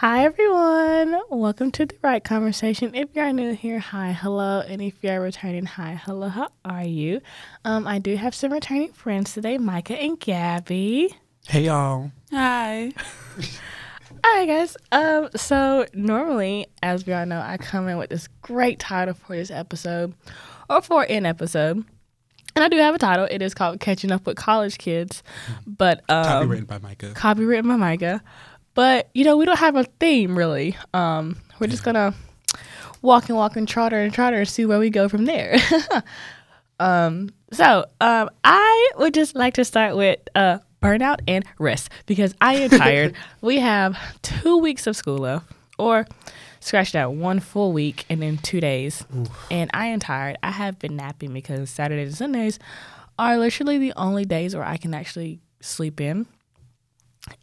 Hi, everyone. Welcome to the right conversation. If you're new here, hi, hello. And if you're returning, hi, hello, how are you? Um, I do have some returning friends today, Micah and Gabby. Hey y'all. Hi. All right, guys. Um, so normally, as we all know, I come in with this great title for this episode, or for an episode, and I do have a title. It is called "Catching Up with College Kids," but um, Copywritten by Micah. copywritten by Micah. But you know, we don't have a theme really. Um, we're just gonna walk and walk and trotter and trotter and see where we go from there. um, so um, I would just like to start with uh, burnout and rest because I am tired. we have two weeks of school left, or scratch that one full week and then two days, and I am tired. I have been napping because Saturdays and Sundays are literally the only days where I can actually sleep in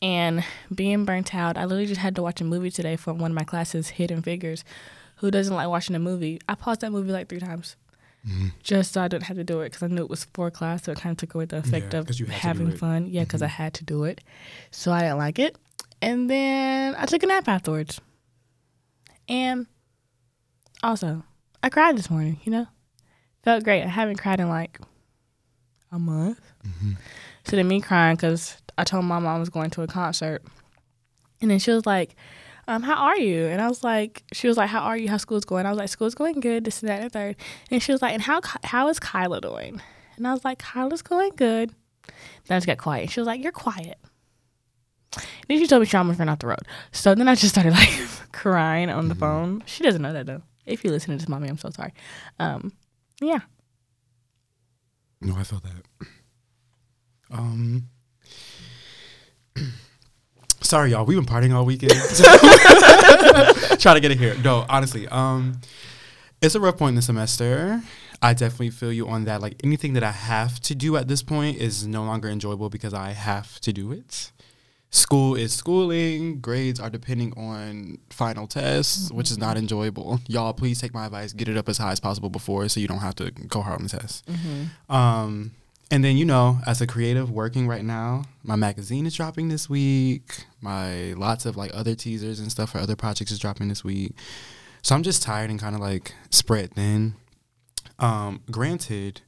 and being burnt out. I literally just had to watch a movie today for one of my classes, Hidden Figures. Who doesn't like watching a movie? I paused that movie like three times. Mm-hmm. Just so I didn't have to do it because I knew it was for class, so it kind of took away the effect Yeah, of 'cause you had to do having fun. Yeah, because I mm-hmm. had to do it, so I didn't like it. And then I took a nap afterwards, and also I cried this morning. You know, felt great. I haven't cried in like a month. Mm-hmm. So then me crying because I told my mom I was going to a concert. And then she was like, um, how are you? And I was like, she was like, how are you? How school's going? I was like, school's going good, this and that and the third. And she was like, and how how is Kaila doing? And I was like, Kaila's going good. Then I just got quiet. She was like, you're quiet. And Then she told me she almost ran off the road. So then I just started like crying on the phone. She doesn't know that though. If you listen to this, mommy, I'm so sorry. Um, yeah. No, I felt that. Um. Sorry, y'all. We've been partying all weekend. Trying to get it here. No, honestly, um, it's a rough point in the semester. I definitely feel you on that. Like anything that I have to do at this point is no longer enjoyable because I have to do it. School is schooling. Grades are depending on final tests, which is not enjoyable. Y'all, please take my advice. Get it up as high as possible before, so you don't have to go hard on the test. Um, and then you know, as a creative working right now, my magazine is dropping this week. My lots of like other teasers and stuff for other projects is dropping this week. So I'm just tired and kind of like spread thin. Um, granted,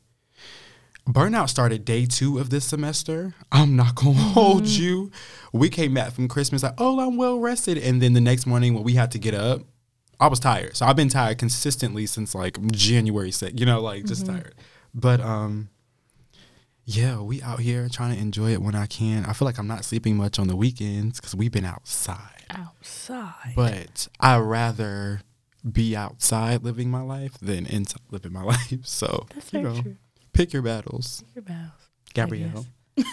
burnout started day two of this semester. I'm not gonna hold you. We came back from Christmas like, oh, I'm well rested, and then the next morning when we had to get up, I was tired. So I've been tired consistently since like January 6th, you know, like just tired. But um yeah, we out here trying to enjoy it when I can. I feel like I'm not sleeping much on the weekends because we've been outside. Outside. But I rather be outside living my life than inside living my life. So That's you very know, true. pick your battles, Your bells. Gabrielle.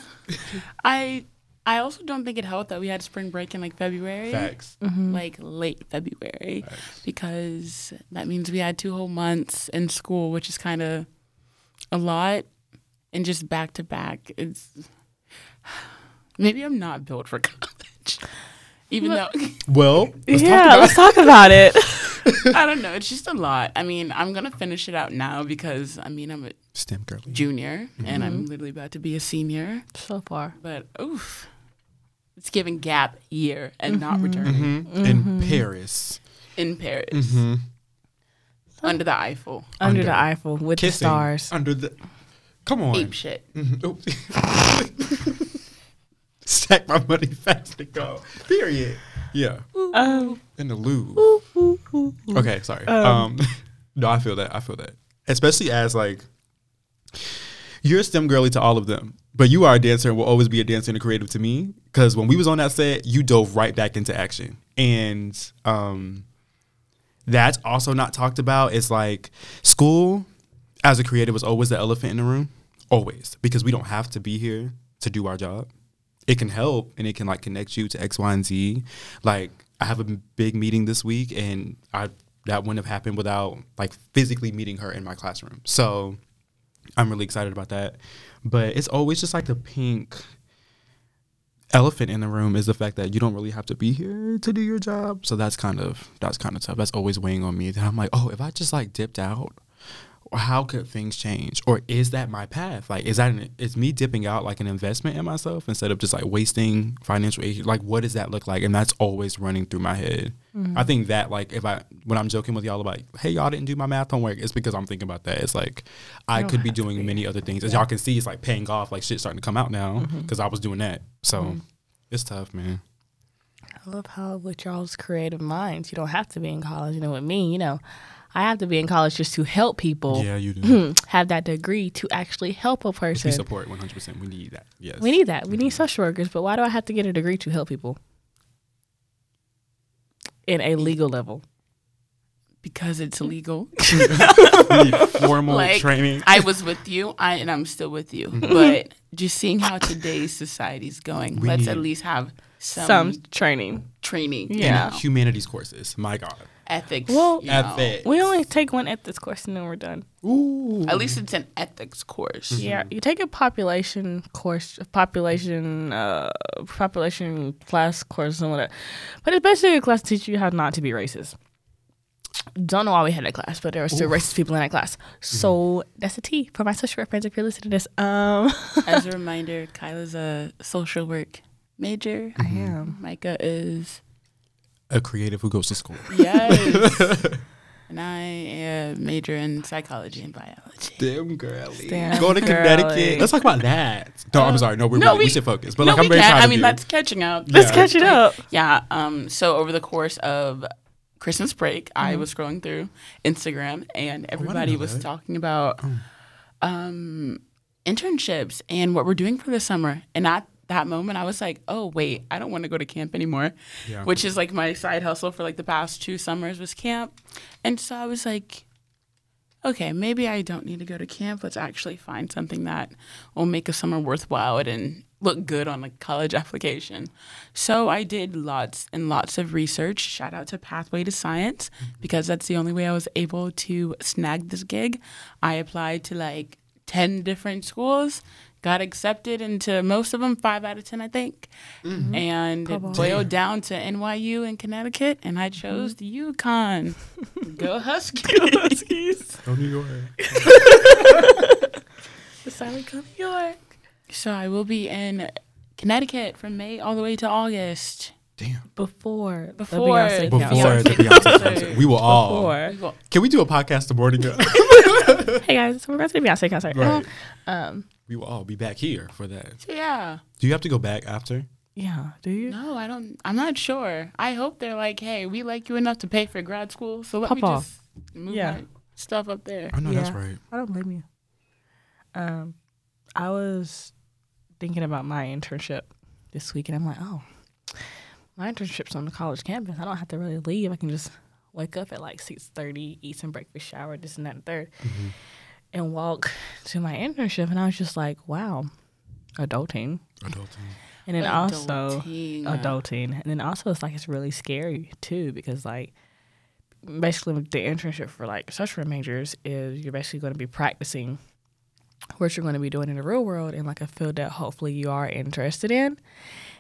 I I also don't think it helped that we had spring break in like February. Facts. Mm-hmm. Mm-hmm. Like late February. Because that means we had two whole months in school, which is kind of a lot. And just back to back. It's maybe I'm not built for college. Even though Well, let's yeah, talk about let's talk about it. I don't know, it's just a lot. I mean, I'm gonna finish it out now because I mean I'm a STEM girly. junior and I'm literally about to be a senior. so far. But oof, it's giving gap year and not returning hmm In Paris. in Paris hmm under the Eiffel. Under, Under. the Eiffel with the stars. under the. Come on. Ape shit. Mhm. Stack my money fast to go. Period. Yeah. Um, In the Louvre. Okay, sorry. Um, no, I feel that. I feel that. Especially as like you're a STEM girly to all of them, but you are a dancer and will always be a dancer and a creative to me. Because when we was on that set, you dove right back into action, and um, that's also not talked about. It's like school as a creator was always the elephant in the room, always because we don't have to be here to do our job. It can help and it can like connect you to X, Y, and Z. Like I have a big meeting this week, and I that wouldn't have happened without like physically meeting her in my classroom. So I'm really excited about that. But it's always just like the pink elephant in the room is the fact that you don't really have to be here to do your job. So that's kind of that's kind of tough. That's always weighing on me. That I'm like, oh, if I just like dipped out, how could things change? Or is that my path? Like, is that an, is me dipping out like an investment in myself instead of just like wasting financial aid? Like, what does that look like? And that's always running through my head. Mm-hmm. I think that like if I when I'm joking with y'all about hey y'all didn't do my math homework, it's because I'm thinking about that. It's like I don't could be doing be. many other things. As y'all can see, it's like paying off. Like shit starting to come out now mm-hmm. because I was doing that. So mm-hmm. it's tough, man. I love how with y'all's creative minds, you don't have to be in college. You know, with me, you know, I have to be in college just to help people Yeah, you do. have that degree to actually help a Which we person. support 100. percent We need that. Yes. We need that. We need mm-hmm. social workers, but why do I have to get a degree to help people? In a legal level. because it's mm. legal. Formal Like, training. I was with you, I and I'm still with you. Mm-hmm. But just seeing how today's society is going, We let's at least have some, Some, training. training. Yeah. And know, humanities courses. My God. Ethics. Well- you know. Ethics. We only take one ethics course and then we're done. Ooh. At least it's an ethics course. Yeah, you take a population course, population, uh, population class course, and whatever. But it's basically a class to teach you how not to be racist. Don't know why we had that class, but there were still racist people in that class. So that's a T for my social work friends. If you're listening to this, um, As a reminder, Kaila's a social work major. I am. Micah is A creative who goes to school. yes, and I am major in psychology and biology. Damn girly. Damn Go to girly. Connecticut. Let's talk about that. No, I'm sorry. No, we're No, really, we, we- should focus. But no, like, I'm very can. proud I of mean, you. that's catching up. Let's Yeah. catch it up. Yeah. Um. So over the course of Christmas break, I Mm-hmm. was scrolling through Instagram, and Oh, everybody know was that. talking about um internships and what we're doing for the summer. And at that moment, I was like, "Oh wait, I don't want to go to camp anymore," Yeah. which is like my side hustle for like the past two summers was camp. And so I was like. Okay, maybe I don't need to go to camp. Let's actually find something that will make a summer worthwhile and look good on a college application. So I did lots and lots of research. Shout out to Pathway to Science mm-hmm. because that's the only way I was able to snag this gig. I applied to like 10 different schools, got accepted into most of them, five out of 10, I think. And it boiled down to NYU in Connecticut, and I chose the UConn. Go Huskies. Go New York. Decided to come to York. So I will be in Connecticut from May all the way to August. Damn. Before, the Before Beyonce Before concert. the Beyonce concert. We will all. Before. We Can we do a podcast the morning? Hey guys, we're going to the Beyonce concert. Right. Um, we will all be back here for that. Yeah. Do you have to go back after? yeah. Do you? No, I don't. I'm not sure. I hope they're like, hey, we like you enough to pay for grad school, so let me Papa. just move Yeah. my stuff up there. Oh no, that's right. I don't blame you. Um, I was thinking about my internship this week, and I'm like, oh, my internship's on the college campus. I don't have to really leave. I can just wake up at like six thirty, eat some breakfast, shower, this and that, and 3rd and walk to my internship. And I was just like, wow, adulting. Adulting. And then also Adulting. adulting. And then also it's like it's really scary too because like basically the internship for like social work majors is you're basically going to be practicing what you're going to be doing in the real world in like a field that hopefully you are interested in.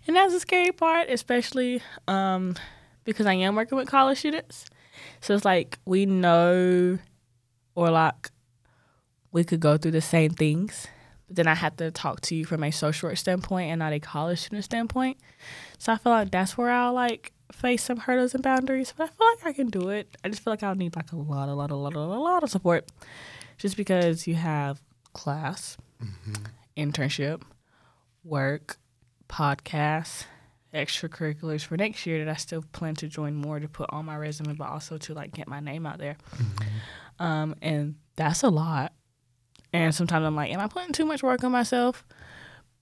And that's the scary part, especially um, because I am working with college students. So it's like we know or like we could go through the same things, but then I have to talk to you from a social work standpoint and not a college student standpoint. So I feel like that's where I'll like face some hurdles and boundaries, but I feel like I can do it. I just feel like I'll need like a lot, a lot, a lot, a lot, a lot of support, just because you have class, internship, work, podcasts, extracurriculars for next year that I still plan to join more to put on my resume, but also to like get my name out there. Um, and that's a lot. And sometimes I'm like, am I putting too much work on myself?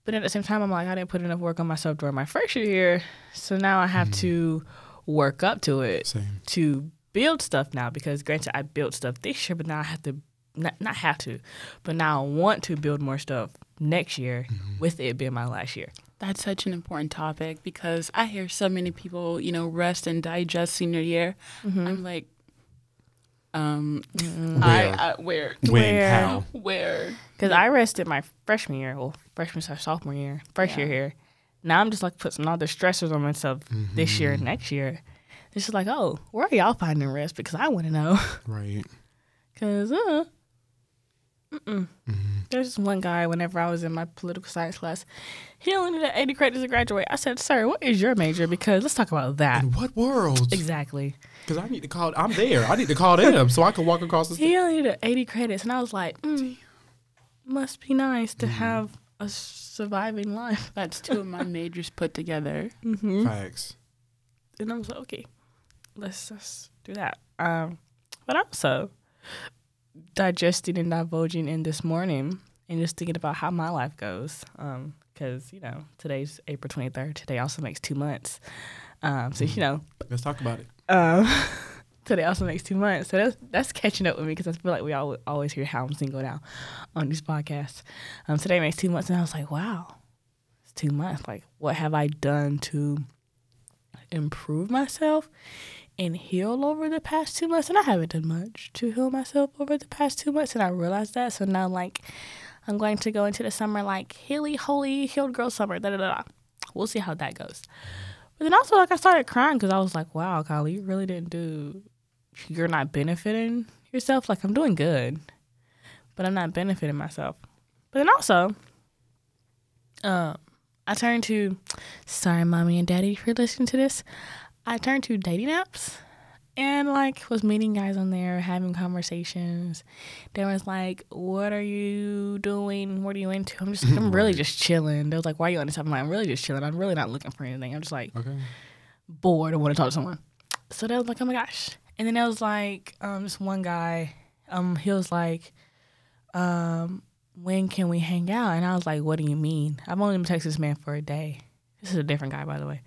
But at the same time, I'm like, I didn't put enough work on myself during my first year here. So now I have mm-hmm. to work up to it Same. to build stuff now because granted I built stuff this year, but now I have to not, not have to, but now I want to build more stuff next year mm-hmm. with it being my last year. That's such an important topic because I hear so many people, you know, rest and digest senior year. Mm-hmm. I'm like, um, I, Where? I where When? Where? How? where Because I rested my freshman year, well, freshman slash sophomore year, first year here. Now I'm just like putting all the stressors on myself this year and next year. It's just like, oh, where are y'all finding rest? Because I want to know. Right. Because uh, Mm-mm. There's this one guy. Whenever I was in my political science class, he only needed 80 credits to graduate. I said, "Sir, what is your major? Because let's talk about that." In what world? Exactly. Because I need to call. I'm there. I need to call them so I can walk across the. He only needed 80 credits, and I was like, mm, "Must be nice to have a surviving life." That's two of my majors put together. Mm-hmm. Facts. And I was like, "Okay, let's just do that." Um, but also digesting and divulging in this morning, and just thinking about how my life goes. Um, because you know today's April 23rd. Today also makes two months. Um, so you know Let's talk about it. Um, today also makes two months, so that's that's catching up with me because I feel like we all, always hear how I'm single now on these podcasts. Um, today makes two months, and I was like, wow, it's two months. Like, what have I done to improve myself and heal over the past two months? And I haven't done much to heal myself over the past two months, and I realized that. So now, like, I'm going to go into the summer like hilly, holy, healed girl summer. Da da. da. We'll see how that goes. But then also, like, I started crying because I was like, wow, Kylie, you really didn't do, you're not benefiting yourself. Like, I'm doing good, but I'm not benefiting myself. But then also, um, I turned to, sorry, mommy and daddy, you're listening to this, I turned to dating apps and like was meeting guys on there, having conversations. There was like, "What are you doing? What are you into?" I'm just, I'm really just chilling. They was like, "Why are you on this?" I'm like, "I'm really just chilling. I'm really not looking for anything. I'm just like Okay. bored and want to talk to someone." So they was like, "Oh my gosh!" And then there was like, um, this one guy, um, he was like, um, "When can we hang out?" And I was like, "What do you mean? I've only been texting this man for a day. This is a different guy, by the way."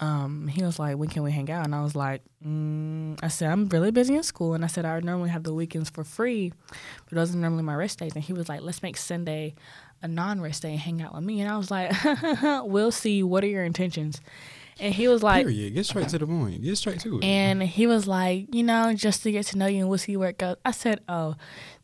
Um, he was like, "When can we hang out?" And I was like, mm, "I said I'm really busy in school, and I said I normally have the weekends for free, but those are normally my rest days." And he was like, "Let's make Sunday a non-rest day and hang out with me." And I was like, "We'll see. What are your intentions?" And he was like, Period. Get straight to the point. Get straight to it. and he was like, "You know, just to get to know you, and we'll see where it goes." I said, "Oh,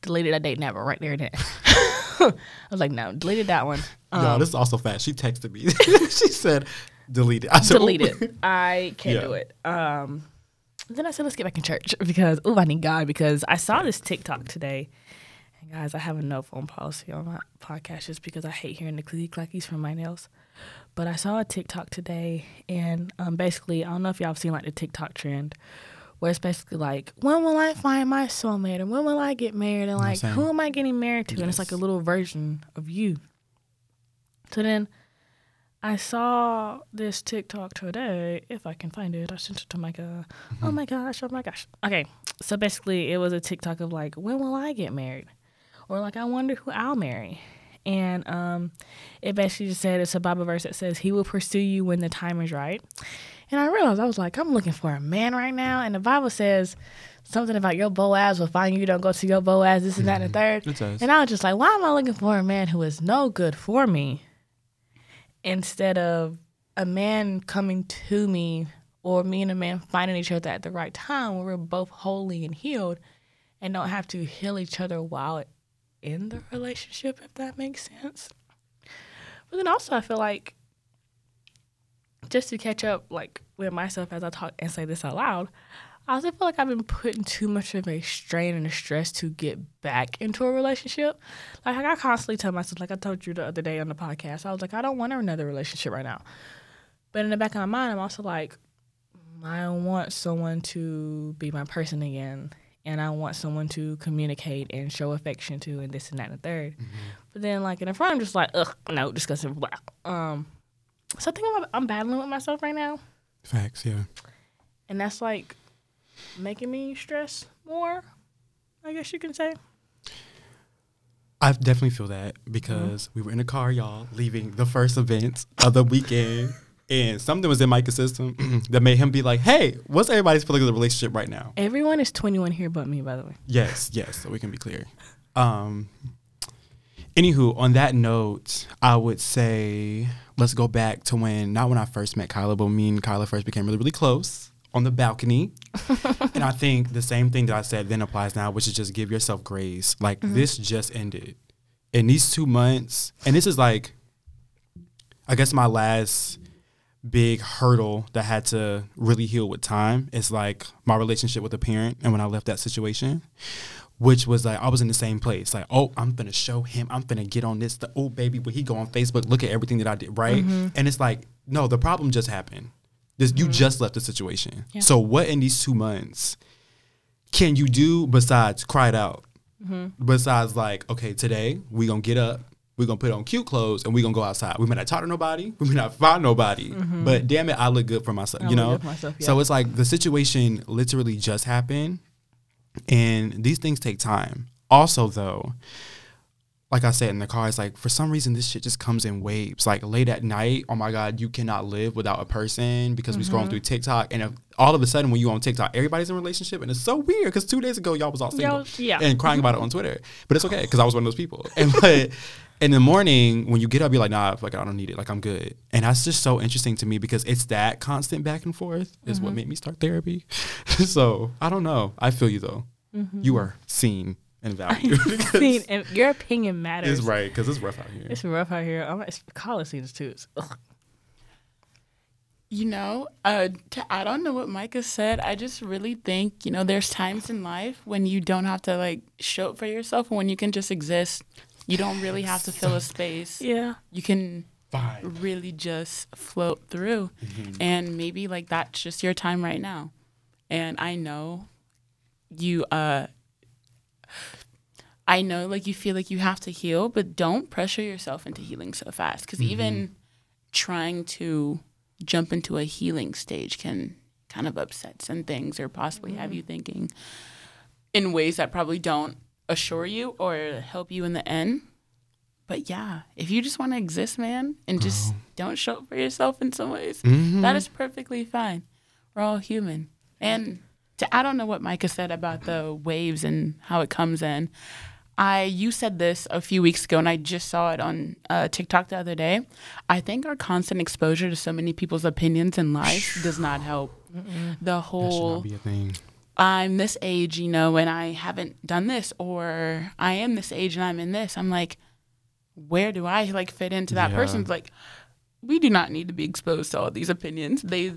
deleted that date never right there." Then I was like, "No, deleted that one." Yo, Um, this is also fast. She texted me. she said, "Delete it." I said, delete it. I can't Yeah. do it. Um, then I said, let's get back in church because oh, I need God because I saw this TikTok today. And guys, I have a no phone policy on my podcast just because I hate hearing the clicky clackies from my nails. But I saw a TikTok today, and um, basically, I don't know if y'all have seen like the TikTok trend. Where it's basically like, when will I find my soulmate, and when will I get married, and like, who am I getting married to? And it's like a little version of you. So then I saw this TikTok today. If I can find it, I sent it to Micah. Oh my gosh! Oh my gosh! Okay, so basically, it was a TikTok of like, when will I get married, or like, I wonder who I'll marry, and um, it basically just said it's a Bible verse that says, "He will pursue you when the time is right." And I realized I was like, I'm looking for a man right now, and the Bible says something about your Boaz will find you. Don't go to your Boaz. This and that and the third. It does. And I was just like, why am I looking for a man who is no good for me instead of a man coming to me or me and a man finding each other at the right time where we're both holy and healed and don't have to heal each other while in the relationship, if that makes sense. But then also, I feel like just to catch up like with myself as I talk and say this out loud, I also feel like I've been putting too much of a strain and a stress to get back into a relationship. Like I constantly tell myself, like I told you the other day on the podcast, I was like, I don't want another relationship right now. But in the back of my mind, I'm also like, I want someone to be my person again. And I want someone to communicate and show affection to and this and that and the 3rd But then like in the front, I'm just like, ugh, no, disgusting. Blah. Um, so I think I'm, I'm battling with myself right now. Facts. Yeah. And that's like making me stress more, I guess you can say. I definitely feel that because we were in a car, y'all, leaving the first event of the weekend, and something was in Micah's system that made him be like, "Hey, what's everybody's feeling of the relationship right now?" Everyone is 21 here but me, by the way. Yes, yes, so we can be clear. Um, anywho, on that note, I would say let's go back to when not when I first met Kaila, but me and Kaila first became really, really close on the balcony. and I think the same thing that I said then applies now, which is just give yourself grace. Like mm-hmm. this just ended. In these two months, and this is like I guess my last big hurdle that had to really heal with time is like my relationship with a parent and when I left that situation, which was like I was in the same place. Like, oh, I'm gonna show him. I'm gonna get on this. The oh baby, when he go on Facebook, look at everything that I did, right? Mm-hmm. And it's like, no, the problem just happened. This you mm-hmm. just left the situation. Yeah. So what in these two months can you do besides cry it out? Mm-hmm. Besides like, okay, today we gonna get up. We're gonna put on cute clothes and we're gonna go outside. We may not talk to nobody, we may not find nobody, mm-hmm. but damn it, I look good for myself, I you know? myself, So it's like the situation literally just happened and these things take time. Also, though, like I said in the car, it's like for some reason this shit just comes in waves. Like late at night, oh my god, you cannot live without a person because we Mm-hmm. scrolling through TikTok, and if, all of a sudden when you on TikTok, everybody's in a relationship, and it's so weird because two days ago y'all was all single Y'all- yeah. and crying about it on Twitter, but it's okay because I was one of those people. And but in the morning when you get up, you're like, nah, like I don't need it, like I'm good, and that's just so interesting to me because it's that constant back and forth is Mm-hmm. what made me start therapy. so I don't know. I feel you though. You are seen and valued. because Seen, and your opinion matters. it's right because it's rough out here. It's rough out here. I'm it's college seasons too. It's, ugh. You know, uh, to add on to what Micah said, I just really think, you know, there's times in life when you don't have to like show up for yourself and when you can just exist. You don't really have to fill a space. Yeah. You can Fine. really just float through. And maybe like that's just your time right now. And I know you uh I know like you feel like you have to heal, but don't pressure yourself into healing so fast cuz even mm-hmm. trying to jump into a healing stage can kind of upset some things or possibly have mm-hmm. you thinking in ways that probably don't assure you or help you in the end. But yeah, if you just want to exist, man, and just oh. don't show up for yourself in some ways, mm-hmm. that is perfectly fine. We're all human. And to don't know what Micah said about the waves and how it comes in, I you said this a few weeks ago, and I just saw it on uh, TikTok the other day. I think our constant exposure to so many people's opinions in life does not help. The That should whole not be a thing. I'm this age, you know, and I haven't done this, or I am this age and I'm in this. I'm like, where do I like fit into that Yeah. person's like? We do not need to be exposed to all these opinions. They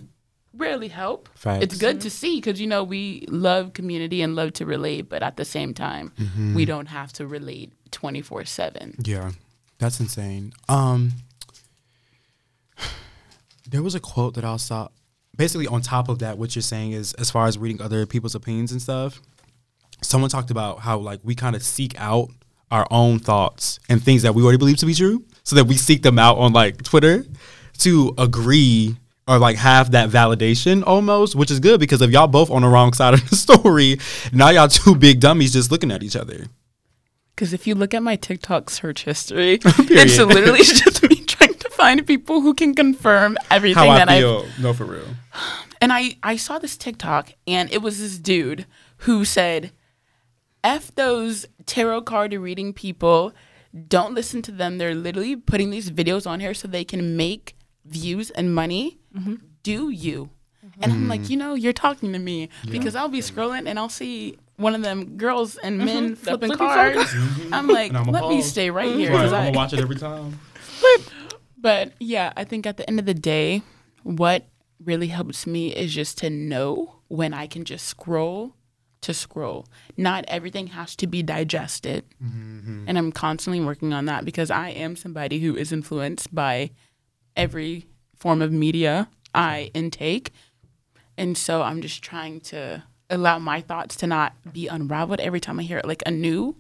rarely help. Facts. It's good to see because you know we love community and love to relate, but at the same time, Mm-hmm. we don't have to relate twenty four seven. Yeah, that's insane. Um, there was a quote that I saw. Basically, on top of that, what you're saying is, as far as reading other people's opinions and stuff, someone talked about how like we kind of seek out our own thoughts and things that we already believe to be true, so that we seek them out on like Twitter to agree or like have that validation almost, which is good because if y'all both on the wrong side of the story, now y'all two big dummies just looking at each other. Because if you look at my TikTok search history, it's literally just me trying to find people who can confirm everything How I that I've feel, no, for real. And I, I saw this TikTok and it was this dude who said, F those tarot card reading people. Don't listen to them. They're literally putting these videos on here so they can make views and money. Do you? And I'm like, mm. you know, you're talking to me because I'll be scrolling and I'll see one of them girls and mm-hmm. men flipping flipping cards. I'm like, I'ma let me stay right mm-hmm. here. Right, 'cause I'm I- gonna watch it every time. but yeah, I think at the end of the day, what really helps me is just to know when I can just scroll to scroll. Not everything has to be digested. Mm-hmm. And I'm constantly working on that because I am somebody who is influenced by every form of media I intake. And so I'm just trying to allow my thoughts to not be unraveled every time I hear it like a new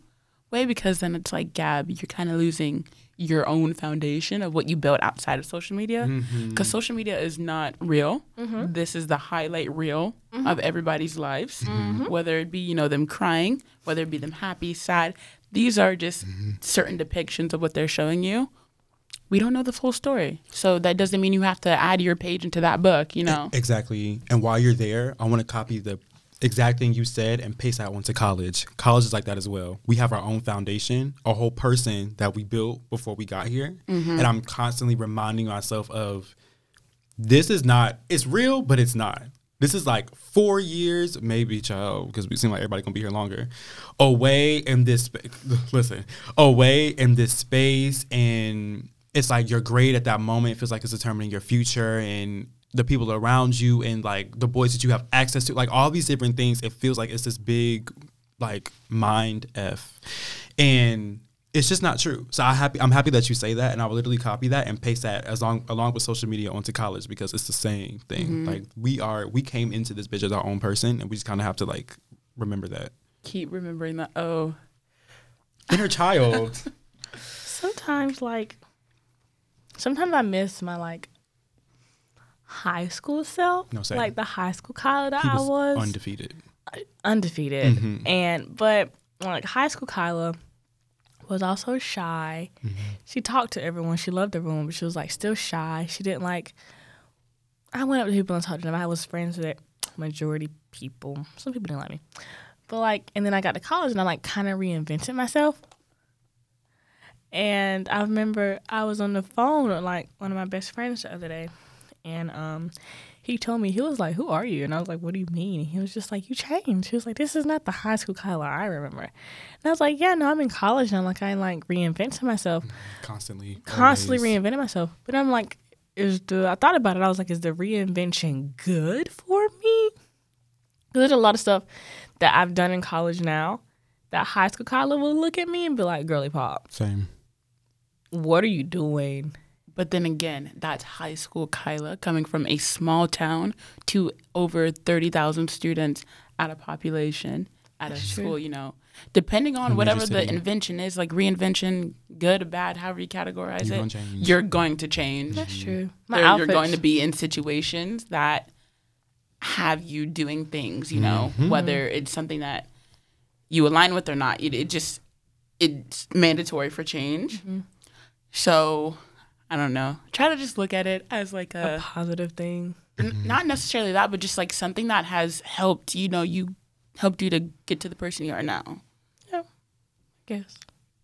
way because then it's like Gab, you're kind of losing your own foundation of what you built outside of social media mm-hmm. because social media is not real. Mm-hmm. This is the highlight reel mm-hmm. of everybody's lives, whether it be you know them crying, whether it be them happy, sad. These are just certain depictions of what they're showing you. We don't know the full story, so that doesn't mean you have to add your page into that book. You know, Exactly. And while you're there, I want to copy the exact thing you said and paste that one to college. College is like that as well. We have our own foundation, a whole person that we built before we got here. Mm-hmm. And I'm constantly reminding myself of this is not, it's real, but it's not. This is like four years, maybe, child, because we seem like everybody gonna be here longer. Away in this, listen, away in this space, and it's like your grade at that moment feels like it's determining your future and the people around you and like the boys that you have access to, like all these different things. It feels like it's this big like mind f, and it's just not true. So I happy I'm happy that you say that, and I will literally copy that and paste that as long along with social media onto college because it's the same thing. Mm-hmm. Like we are we came into this bitch as our own person, and we just kind of have to like remember that Keep remembering that. Oh, inner child. sometimes like sometimes I miss my like high school self. No, same. like the high school Kaila that he I was, was undefeated. undefeated. Mhm. And but like high school Kaila was also shy. Mm-hmm. She talked to everyone. She loved everyone, but she was like still shy. She didn't like I went up to people and talked to them. I was friends with majority people. Some people didn't like me. But like and then I got to college and I like kind of reinvented myself. And I remember I was on the phone with like one of my best friends the other day and um he told me he was like, "Who are you?" And I was like, "What do you mean?" And he was just like, "You changed." He was like, "This is not the high school Kaila I remember." And I was like, "Yeah, no, I'm in college now. Like I like reinvented myself, Constantly, constantly always. reinventing myself." But I'm like, is the I thought about it. I was like, is the reinvention good for me? There's a lot of stuff that I've done in college now that high school Kaila will look at me and be like, "Girly pop, Same. What are you doing?" but then again, that's high school Kaila coming from a small town to over thirty thousand students at a population at a true. school. You know, depending on A major whatever the city. invention is, like reinvention, good or bad, however you categorize You're it, gonna change. you're going to change. That's true. There- My you're going to be in situations that have you doing things, you know, Mhm. whether it's something that you align with or not. It, it just it's mandatory for change. Mhm. So I don't know. Try to just look at it as like a a positive thing. n- not necessarily that, but just like something that has helped. You know, you helped you to get to the person you are now. Yeah. I guess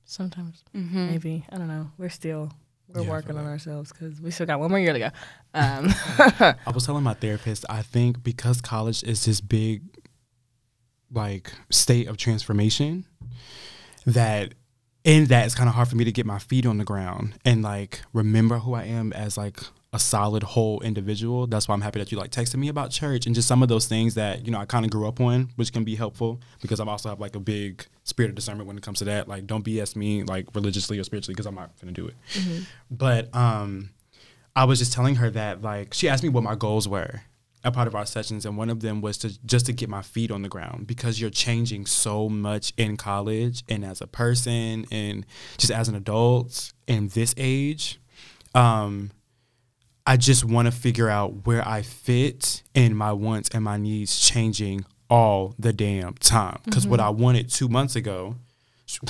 sometimes Mm-hmm. maybe I don't know. We're still we're Yeah, working on ourselves because we still got one more year to go. Um, I was telling my therapist, I think because college is this big, like, state of transformation, that in that it's kind of hard for me to get my feet on the ground and like remember who I am as like a solid whole individual. That's why I'm happy that you like texted me about church and just some of those things that you know I kind of grew up on, which can be helpful because I'm also have like a big spirit of discernment when it comes to that. Like, don't BS me like religiously or spiritually because I'm not gonna do it. But um, I was just telling her that like she asked me what my goals were a part of our sessions and one of them was to just to get my feet on the ground because you're changing so much in college and as a person and just as an adult in this age. Um I just want to figure out where I fit and my wants and my needs changing all the damn time. Because what I wanted 2 months ago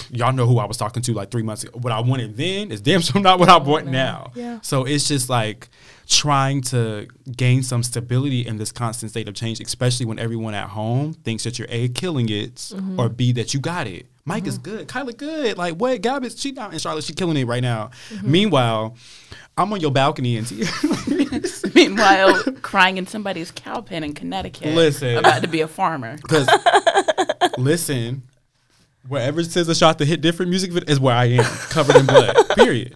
y'all know who I was talking to like 3 months ago what I wanted then is damn sure not what I want now Yeah. so it's just like trying to gain some stability in this constant state of change, especially when everyone at home thinks that you're A, killing it, mm-hmm. or B, that you got it. Mike is uh-huh. good. Kaila good. Like, what? Gab is, she down in Charlotte. She killing it right now. Mm-hmm. Meanwhile, I'm on your balcony in tears. Meanwhile, crying in somebody's cow pen in Connecticut, Listen. about to be a farmer. Because, listen, wherever it says a shot to hit different music is where I am, covered in blood, period.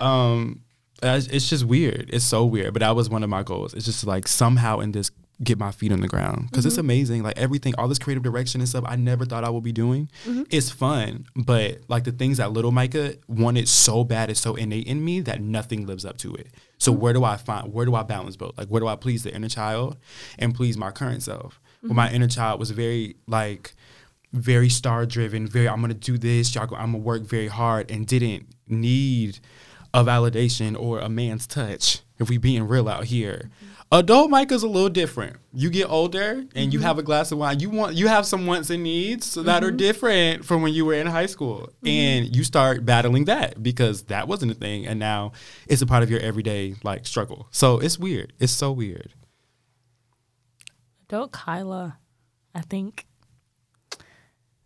Um, it's just weird. It's so weird. But that was one of my goals. It's just like somehow in this get my feet on the ground because it's mm-hmm. amazing. Like everything, all this creative direction and stuff, I never thought I would be doing. Mm-hmm. It's fun, but like the things that little Micah wanted so bad, is so innate in me that nothing lives up to it. So mm-hmm. where do I find? Where do I balance both? Like where do I please the inner child and please my current self? Well, my inner child was very like very star driven, very I'm gonna do this, y'all go, I'm gonna work very hard and didn't need a validation or a man's touch, if we being real out here. Mm-hmm. Adult Micah's a little different. You get older and you mm-hmm. have a glass of wine. You want you have some wants and needs that are mm-hmm. different from when you were in high school. And you start battling that because that wasn't a thing. And now it's a part of your everyday like struggle. So it's weird. It's so weird. Adult Kaila, I think.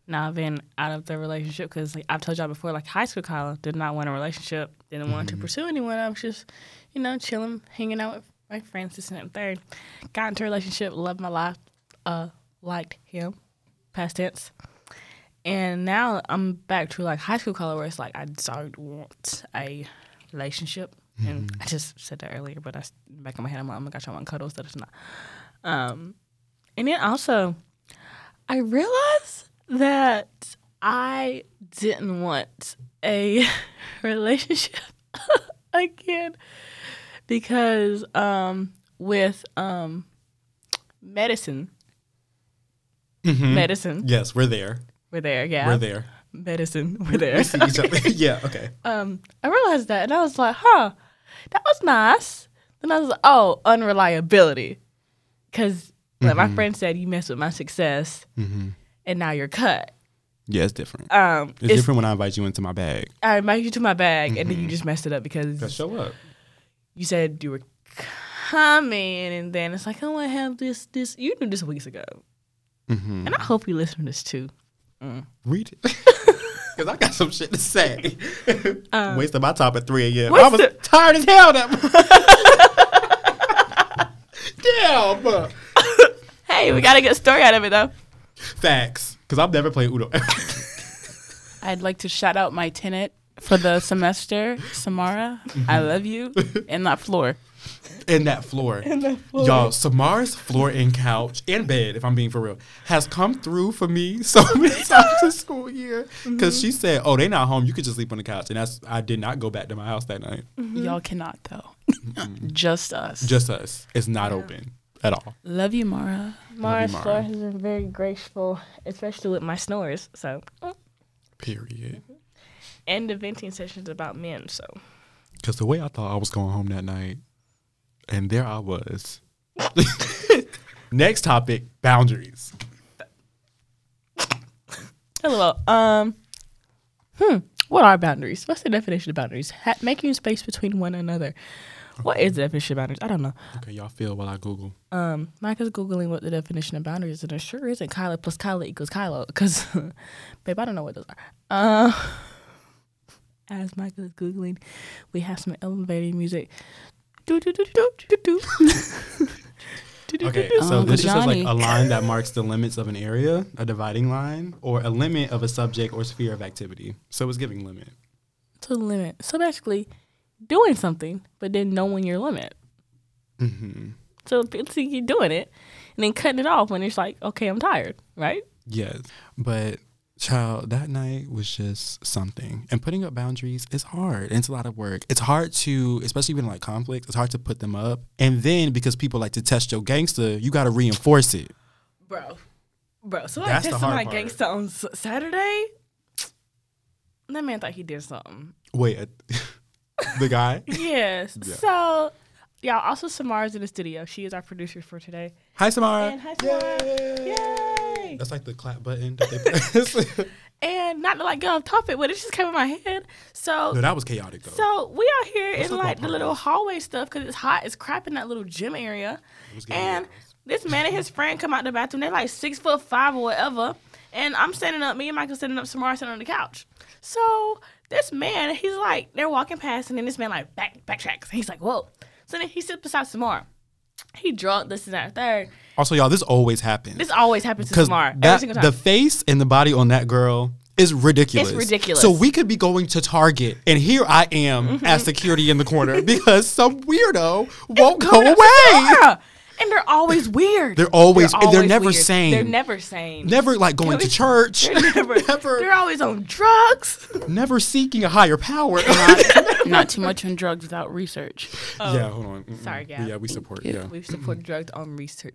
Now I've been out of the relationship because like I've told y'all before, like high school Kaila did not want a relationship, didn't want to pursue anyone. I was just, you know, chilling, hanging out with my friends, this and third. Got into a relationship, loved my life, uh, liked him, past tense. And now I'm back to like high school Kaila where it's like I don't want a relationship. And I just said that earlier, but I back in my head, I'm like, oh my gosh, I want cuddles. That is not. Um, and then also, I realized that I didn't want a relationship again because um with um medicine Mhm. medicine Yes, we're there. we're there yeah We're there. medicine we're there We see each other. yeah. Okay. um I realized that and I was like huh that was nice then I was like oh unreliability because like my friend said you mess with my success Mm-hmm. And now you're cut Yeah, it's different. um It's, it's, different when I invite you into my bag. I invite you to my bag and then you just messed it up because Just show up. you said you were coming, and then it's like, oh, I have this, this. You knew this weeks ago, Mm-hmm. and I hope you listen to this too. Read it. Because I got some shit to say. Um, Wasting my time at 3 a.m. I was the- tired as hell that Damn. Hey, we got to get a good story out of it though. Facts. Because I've never played Uno. I'd like to shout out my tenant for the semester, Samara. I mm-hmm. love you. And that floor. in that floor. Y'all, Samara's floor and couch and bed, if I'm being for real, has come through for me so many times this school year. Mm-hmm. Because she said, "Oh, they're not home. You could just sleep on the couch." And that's I did not go back to my house that night. Mm-hmm. Y'all cannot though. Just us. Just us. It's not open at all. love you, Mara. Mars Mara. floor has been very graceful, especially with my snores. So. Period. and the venting sessions about men. So, Because the way I thought I was going home that night, and there I was. Next topic: boundaries. hello. Um, hmm. What are boundaries? What's the definition of boundaries? Ha- making space between one another. What is the definition of boundaries? I don't know. Okay, y'all feel while I Google. Um, Micah's googling what the definition of boundaries is, and it sure isn't Kaila plus Kaila equals Kylo. Because, babe, I don't know what those are. Uh, as Micah is googling, we have some elevating music. Do do do do do do. Okay, so Uncle this just says like Johnny. a line that marks the limits of an area, a dividing line, or a limit of a subject or sphere of activity. So it's giving limit. to the limit. So basically, doing something, but then knowing your limit. Mm-hmm. So basically, you're doing it, and then cutting it off when it's like, okay, I'm tired, right? Yes, but child, that night was just something. And putting up boundaries is hard. And it's a lot of work. It's hard to, especially when like conflict. It's hard to put them up. And then because people like to test your gangster, you got to reinforce it. bro, bro. So I That's the tested my gangster on Saturday. That man thought he did something. Wait, uh, the guy. Yes. Yeah. So, y'all. Also, Samara's in the studio. She is our producer for today. Hi, Samara. And hi, Samara. Yay! That's like the clap button that they press. And not to like get off topic, but it just came in my head. So, no, that was chaotic though. so we out here Let's in like the little hallway stuff because it's hot. It's crap in that little gym area. It was getting And this man and his friend come out the bathroom. They're like six foot five or whatever. And I'm standing up. Me and Michael standing up. Samara sitting on the couch. So this man, he's like, they're walking past, and then this man like back backtracks. He's like, whoa. So then he sits beside Samara. He drunk. This and that. Third. also, y'all, this always happens. This always happens to because Samara. Every single time. the face and the body on that girl is ridiculous. It's ridiculous. So we could be going to Target, and here I am Mm-hmm. as security in the corner because some weirdo won't go away. Samara. And they're always weird. They're always- and they're always never weird. sane. They're never sane. Never like going to church. They're never, never, They're always on drugs. never seeking a higher power. Not, not too much on drugs without research. yeah, hold on. Mm-mm. Sorry, Gab. Yeah, we support. Yeah. Yeah, We support drugs on research.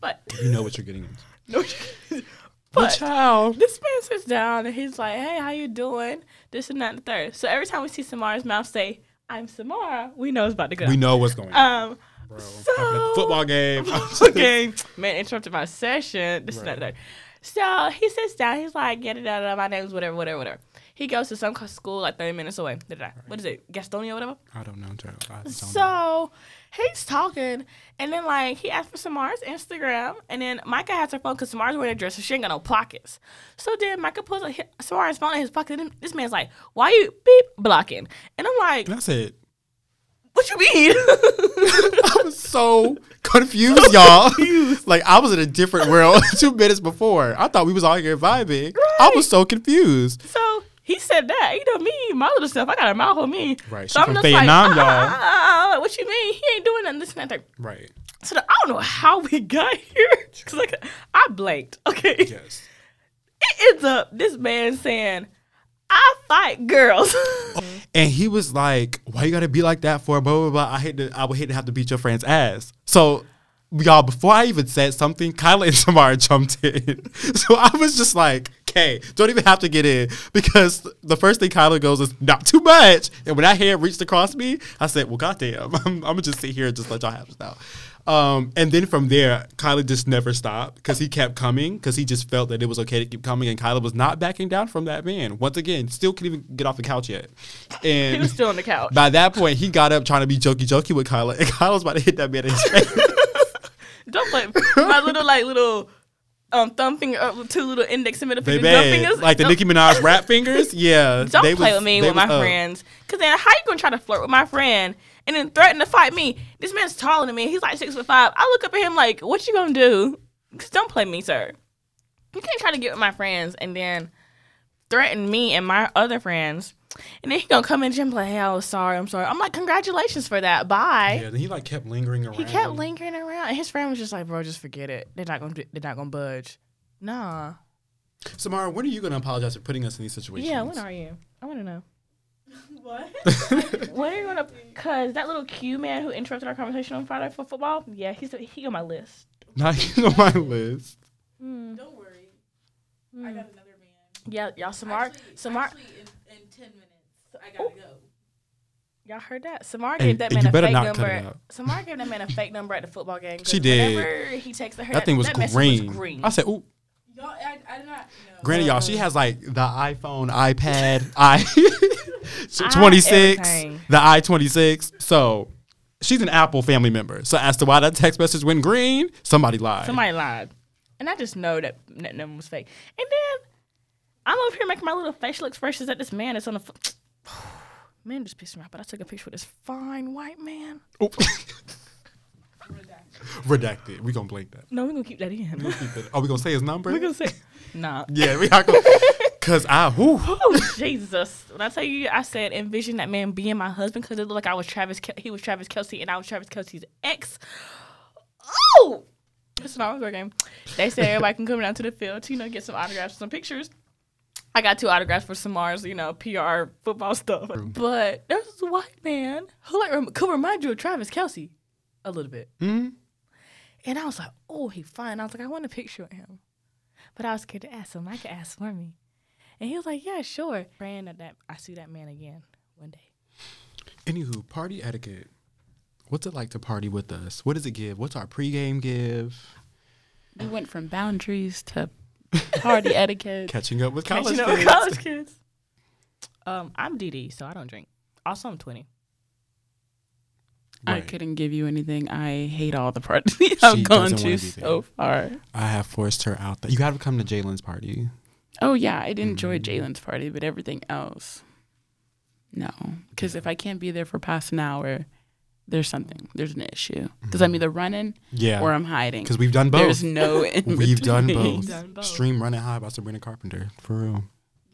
But you know what you're getting into. no, But but child, this man sits down and he's like, "Hey, how you doing?" This and that and the third. So every time we see Samara's mouth say, "I'm Samara," we know it's about to go. we know what's going on. Um, Bro, so- at the football game. man interrupted my session. This that and. So he sits down. He's like, "Get it out of my name's whatever, whatever, whatever." He goes to some school like 30 minutes away. Da-da-da. What is it? Gastonia, or whatever. I don't know. I don't know. So he's talking, and then like he asked for Samar's Instagram, and then Micah has her phone because Samar's wearing a dress, so she ain't got no pockets. So then Micah pulls a, hi- Samar's phone in his pocket, and this man's like, "Why you beep blocking?" And I'm like, That's it. "What you mean?" I was so confused, y'all. like I was in a different world two minutes before. I thought we was all here vibing. I was so confused. so he said that. You know me, my little stuff. I got a mouth on me. Right. So She I'm just Vietnam, like, y'all. ah, ah, what you mean? He ain't doing nothing. This and that. Right. So I don't know how we got here. Cause like I blanked. Okay. Yes. It ends up this man saying, "I fight girls." And he was like, "Why you gotta be like that for?" Blah blah blah. I hate to. I would hate to have to beat your friend's ass. So, y'all, before I even said something, Kaila and Samara jumped in. So I was just like, "Okay, don't even have to get in," because the first thing Kaila goes is not too much. And when that hand reached across me, I said, "Well, goddamn, I'm, I'm gonna just sit here and just let y'all have this now." Um, and then from there, Kaila just never stopped because he kept coming because he just felt that it was okay to keep coming, and Kaila was not backing down from that man. Once again, still couldn't even get off the couch yet. And he was still on the couch. by that point, he got up trying to be jokey jokey with Kaila, and Kaila was about to hit that man in his face. Don't play my little like little um thumb finger up with two little index and middle they finger fingers. Like the Nicki Minaj rap fingers. Yeah. Don't they play was- with me with my up. friends. Cause then how you gonna try to flirt with my friend and then threaten to fight me? This man's taller than me. He's like six foot five. I look up at him like, what you gonna do? 'Cause don't play me, sir. You can't try to get with my friends and then threaten me and my other friends. And then he gonna come in be like, hey, I was sorry, I'm sorry. I'm like, congratulations for that. Bye. Yeah. Then he like kept lingering around. He kept lingering around, and his friend was just like, "Bro, just forget it. They're not gonna. They're not gonna budge." Nah. Samara, when are you gonna apologize for putting us in these situations? Yeah. When are you? I want to know. What? when are you gonna? Cause that little Q man who interrupted our conversation on Friday for football. Yeah, he's he on my list. Not even on my list. Mm. Don't worry. I got another man. Yeah, y'all smart. Actually, Smart. actually in, in 10 minutes, I gotta go. Y'all heard that? Samar And- gave that man you a better fake not cut number. it out. Samar gave that man a fake number at the football game. She did. Whenever he texted her, That thing was message green. Was green. I said, "Ooh." Y'all, I, I did not know. Granted, y'all, she has like the iPhone, iPad, i I- 26, everything. the i 26. So she's an Apple family member. So as to why that text message went green, somebody lied. Somebody lied. And I just know that that number was fake. And then I'm over here making my little facial expressions at this man that's on the phone. Man just pissed me off, but I took a picture with this fine white man. Oh. Redacted. We gonna blank that. No, we're gonna keep that in. We'll keep it- Are we gonna say his number? we're gonna say Nah. yeah, we are gonna. Cause I, whew, Oh Jesus! When I tell you, I said envision that man being my husband because it looked like I was Travis. He was Travis Kelce, and I was Travis Kelce's ex. Oh, it's an all game. They said everybody can come down to the field to you know get some autographs, and some pictures. I got two autographs for Samar's, you know, PR football stuff. But there's this white man who like could remind you of Travis Kelce a little bit. Mm Mhm. And I was like, oh, he fine. I was like, I want a picture of him. But I was scared to ask him. I could ask for me. And he was like, yeah, sure. Praying that, that I see that man again one day. Anywho, party etiquette. What's it like to party with us? What does it give? What's our pregame give? We went from boundaries to party etiquette. Catching up with college Catching up kids. with college kids. Um, I'm DD, so I don't drink. Also, I'm 20. I couldn't give you anything. I hate all the parties I've gone to so far. I have forced her out. That you got to come to Jalen's party. Oh yeah, I did enjoy Mm. Jalen's party, but everything else, no. Because if I can't be there for past an hour, there's something. There's an issue. Because I'm either running Yeah, or I'm hiding. because we've done both. There's no in We've done between. both. Done both. Stream running high by Sabrina Carpenter for real.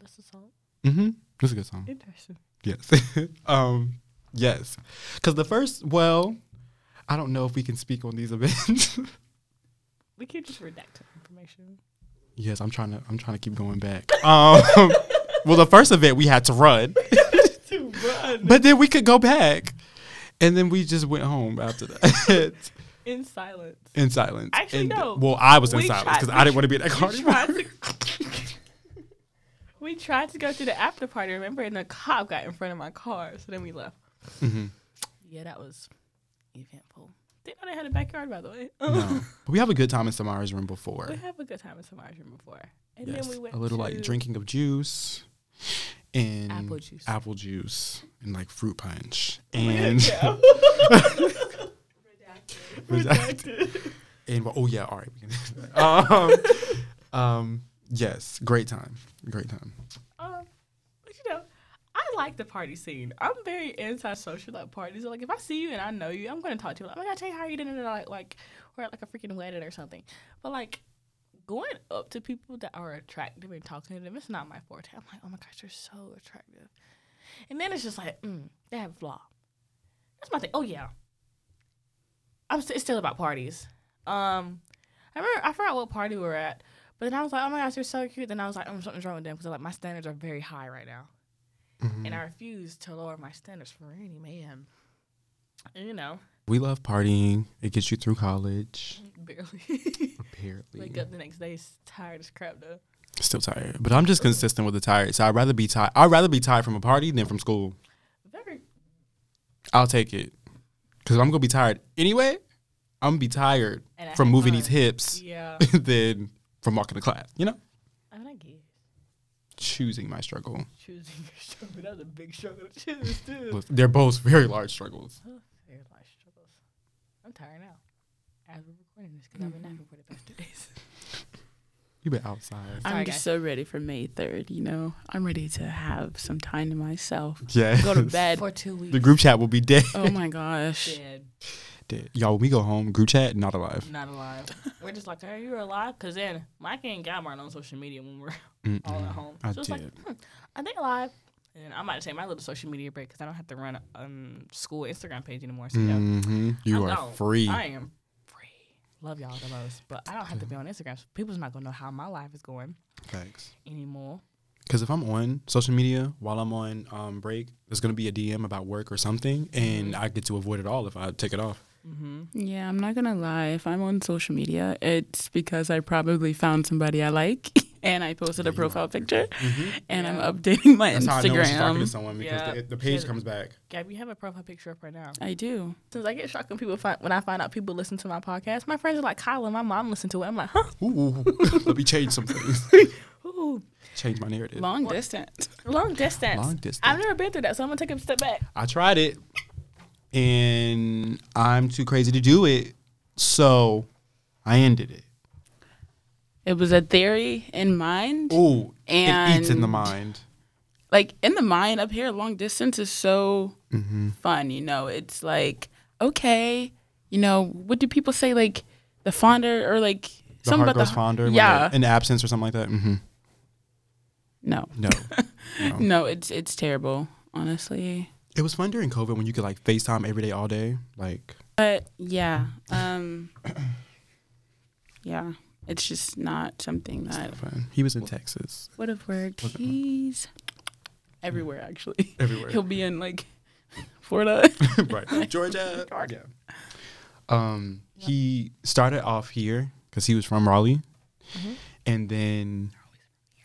That's a song. Mm-hmm. That's a good song. Interesting. Yes. um, yes. Because the first, well, I don't know if we can speak on these events. We can't just redact information. yes, I'm trying to. I'm trying to keep going back. Um, well, the first event we had to run, To run. but then we could go back, and then we just went home after that In silence. in silence. Actually, And- no. Well, I was in silence because I didn't want to be at that We party. tried, to, we tried to go to the after party, remember? And the cop got in front of my car, so then we left. Mhm. Yeah, that was eventful. Didn't know they had a backyard, by the way. No, but we have a good time in Samara's room before. We have a good time in Samara's room before. And Yes, then we went a little like drinking of juice and Apple juice. apple juice and like fruit punch and Redacted. redacted. and oh yeah, all right. we can- um, um, yes, great time, great time. Um, but you know, I like the party scene. I'm very antisocial at parties. Like if I see you and I know you, I'm gonna talk to you. Like, I'm gonna tell you how you did it. Like like we're at like a freaking wedding or something. But like going up to people that are attractive and talking to them, it's not my forte. I'm like, oh my gosh, you're so attractive. And then it's just like, mm, they have a flaw. That's my thing. Oh yeah. I'm st- it's still about parties. Um, I remember I forgot what party we were at, but then I was like, oh my gosh, you're so cute. Then I was like, oh, something's wrong with them because like my standards are very high right now, Mm-hmm. and I refuse to lower my standards for any man. You know, We love partying. It gets you through college. barely. Apparently. Wake up the next day tired as crap though. Still tired. But I'm just consistent with the tired. So I'd rather be tired. I'd rather be tired from a party than from school. Very I'll take it. Because I'm going to be tired anyway. I'm going to be tired from moving fun. these hips yeah. than from walking to class. You know? I mean, I guess Choosing my struggle. choosing your struggle. That's a big struggle to choose too. They're both very large struggles. Very large struggles. I'm tired now. As we're recording this, because I've been Mm-hmm. napping for the past two days. You've been outside. I'm guys. just so ready for May 3rd, you know? I'm ready to have some time to myself. Yeah. Go to bed. For two weeks. The group chat will be dead. Oh my gosh. Dead. dead. Y'all, when we go home, group chat, not alive. Not alive. we're just like, are you alive? Because then Mike ain't got mine on social media when we're Mm-mm. all at home. I so it's did. like, hmm, are they alive? And I might take my little social media break because I don't have to run a um, school Instagram page anymore. So yeah, hmm You I'm are gone. free. I am free. Love y'all the most, but I don't have to be on Instagram. So people's not gonna know how my life is going Thanks. anymore. Because if I'm on social media while I'm on um, break, there's going to be a DM about work or something, and I get to avoid it all if I take it off. Mm-hmm. Yeah, I'm not gonna lie. If I'm on social media, it's because I probably found somebody I like and I posted mm-hmm. Yeah, a you profile are. picture and Yeah. I'm updating my That's how I know when she's talking to someone because Yeah. the, the page Shit. comes back. Gab, you have a profile picture up right now. I do. Since I get shocked when people find when I find out people listen to my podcast, my friends are like, Kaila, my mom listened to it. I'm like, huh? Ooh, let me change some things. Ooh, change my narrative. Long distance. long distance. Long distance. I've never been through that, so I'm gonna take a step back. I tried it, and I'm too crazy to do it, so I ended it. It was a theory in mind. Ooh, it eats in the mind. Like in the mind up here, long distance is so Mm-hmm. fun. You know, it's like okay, you know, what do people say? Like the fonder or like The something about the fonder. Yeah. in absence or something like that. Mm-hmm. no, No, no. no, it's it's terrible, honestly. It was fun during COVID when you could like FaceTime every day, all day. Like, But yeah, um, yeah, it's just not something it's that not fun. He was in Texas. would have worked. Wasn't fun. He's everywhere actually. Everywhere. He'll be in like Florida. right. Georgia. Yeah. Um, he started off here because he was from Raleigh, Mhm. and then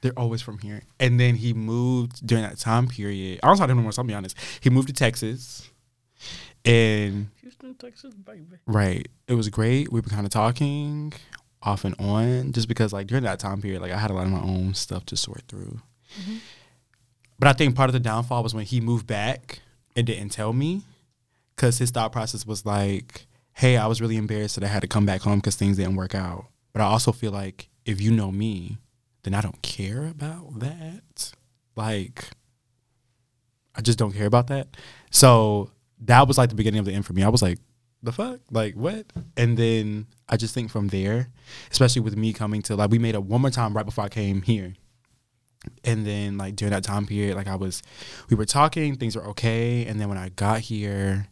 they're always from here. And then he moved during that time period. I don't talk to him anymore. So I'll be honest. He moved to Texas, and Houston, Texas, baby. right, it was great. We were kind of talking off and on, just because like during that time period, like I had a lot of my own stuff to sort through. Mhm. But I think part of the downfall was when he moved back and didn't tell me, because his thought process was like, "Hey, I was really embarrassed that I had to come back home because things didn't work out." But I also feel like if you know me, then I don't care about that. Like, I just don't care about that. So that was like the beginning of the end for me. I was like, "The fuck? Like what?" And then I just think from there, especially with me coming to like we made it one more time right before I came here. And then like during that time period like i was we were talking things were okay. And then when i got here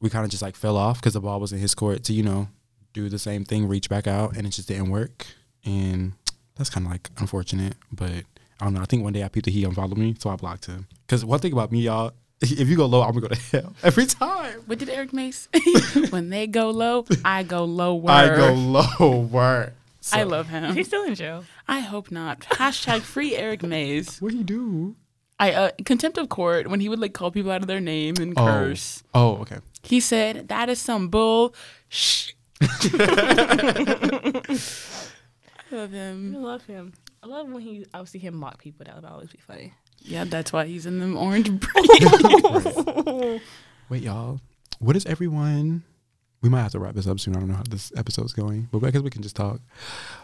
we kind of just like fell off because the ball was in his court to you know do the same thing reach back out and it just didn't work. And that's kind of like unfortunate but i don't know. I think one day i peeped that he unfollowed me so i blocked him. Because one thing about me y'all if you go low i'm gonna go to hell every time what did Eric Mays? when they go low, I go lower. i go lower I love him. He's still in jail. I hope not. Hashtag free Eric Mays. what do you do I uh, contempt of court when he would like call people out of their name and Oh. curse. oh okay He said that is some bull. Shh. I love him. I love him. I love when he. I see him mock people. That would always be funny. Yeah, that's why he's in them orange braids. Wait, y'all. What is everyone? We might have to wrap this up soon. I don't know how this episode's going, but I guess we can just talk.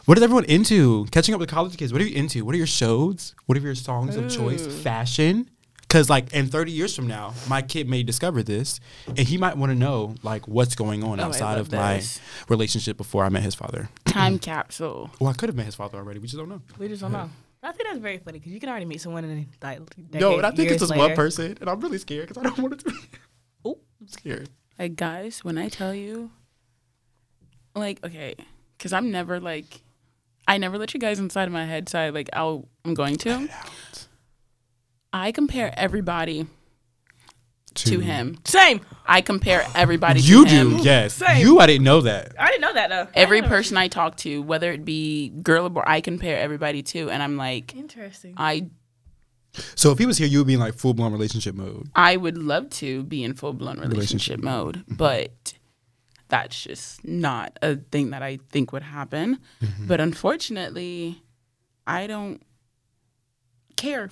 What is everyone into? Catching up with college kids. What are you into? What are your shows? What are your songs of choice? Fashion, Because like in 30 years from now, my kid may discover this, and he might want to know like what's going on Oh, outside love of my relationship before I met his father. Time capsule. Well, I could have met his father already. We just don't know. We just don't know. I think that's very funny because you can already meet someone in like no, and I think it's just later. one person, and I'm really scared because I don't want it to. Be. Ooh. I'm scared. Like guys, when I tell you, like okay, because I'm never like, I never let you guys inside of my head. So I like I'll I'm going to. I compare everybody to him. Same. I compare everybody. You to him. do, yes. Same. You, I didn't know that. I didn't know that though. Every I person I talk to, whether it be girl or boy, I compare everybody to, and I'm like. Interesting. I So if he was here, you would be in like full blown relationship mode. I would love to be in full blown relationship, Relationship. mode, but that's just not a thing that I think would happen. Mm-hmm. But unfortunately, I don't care.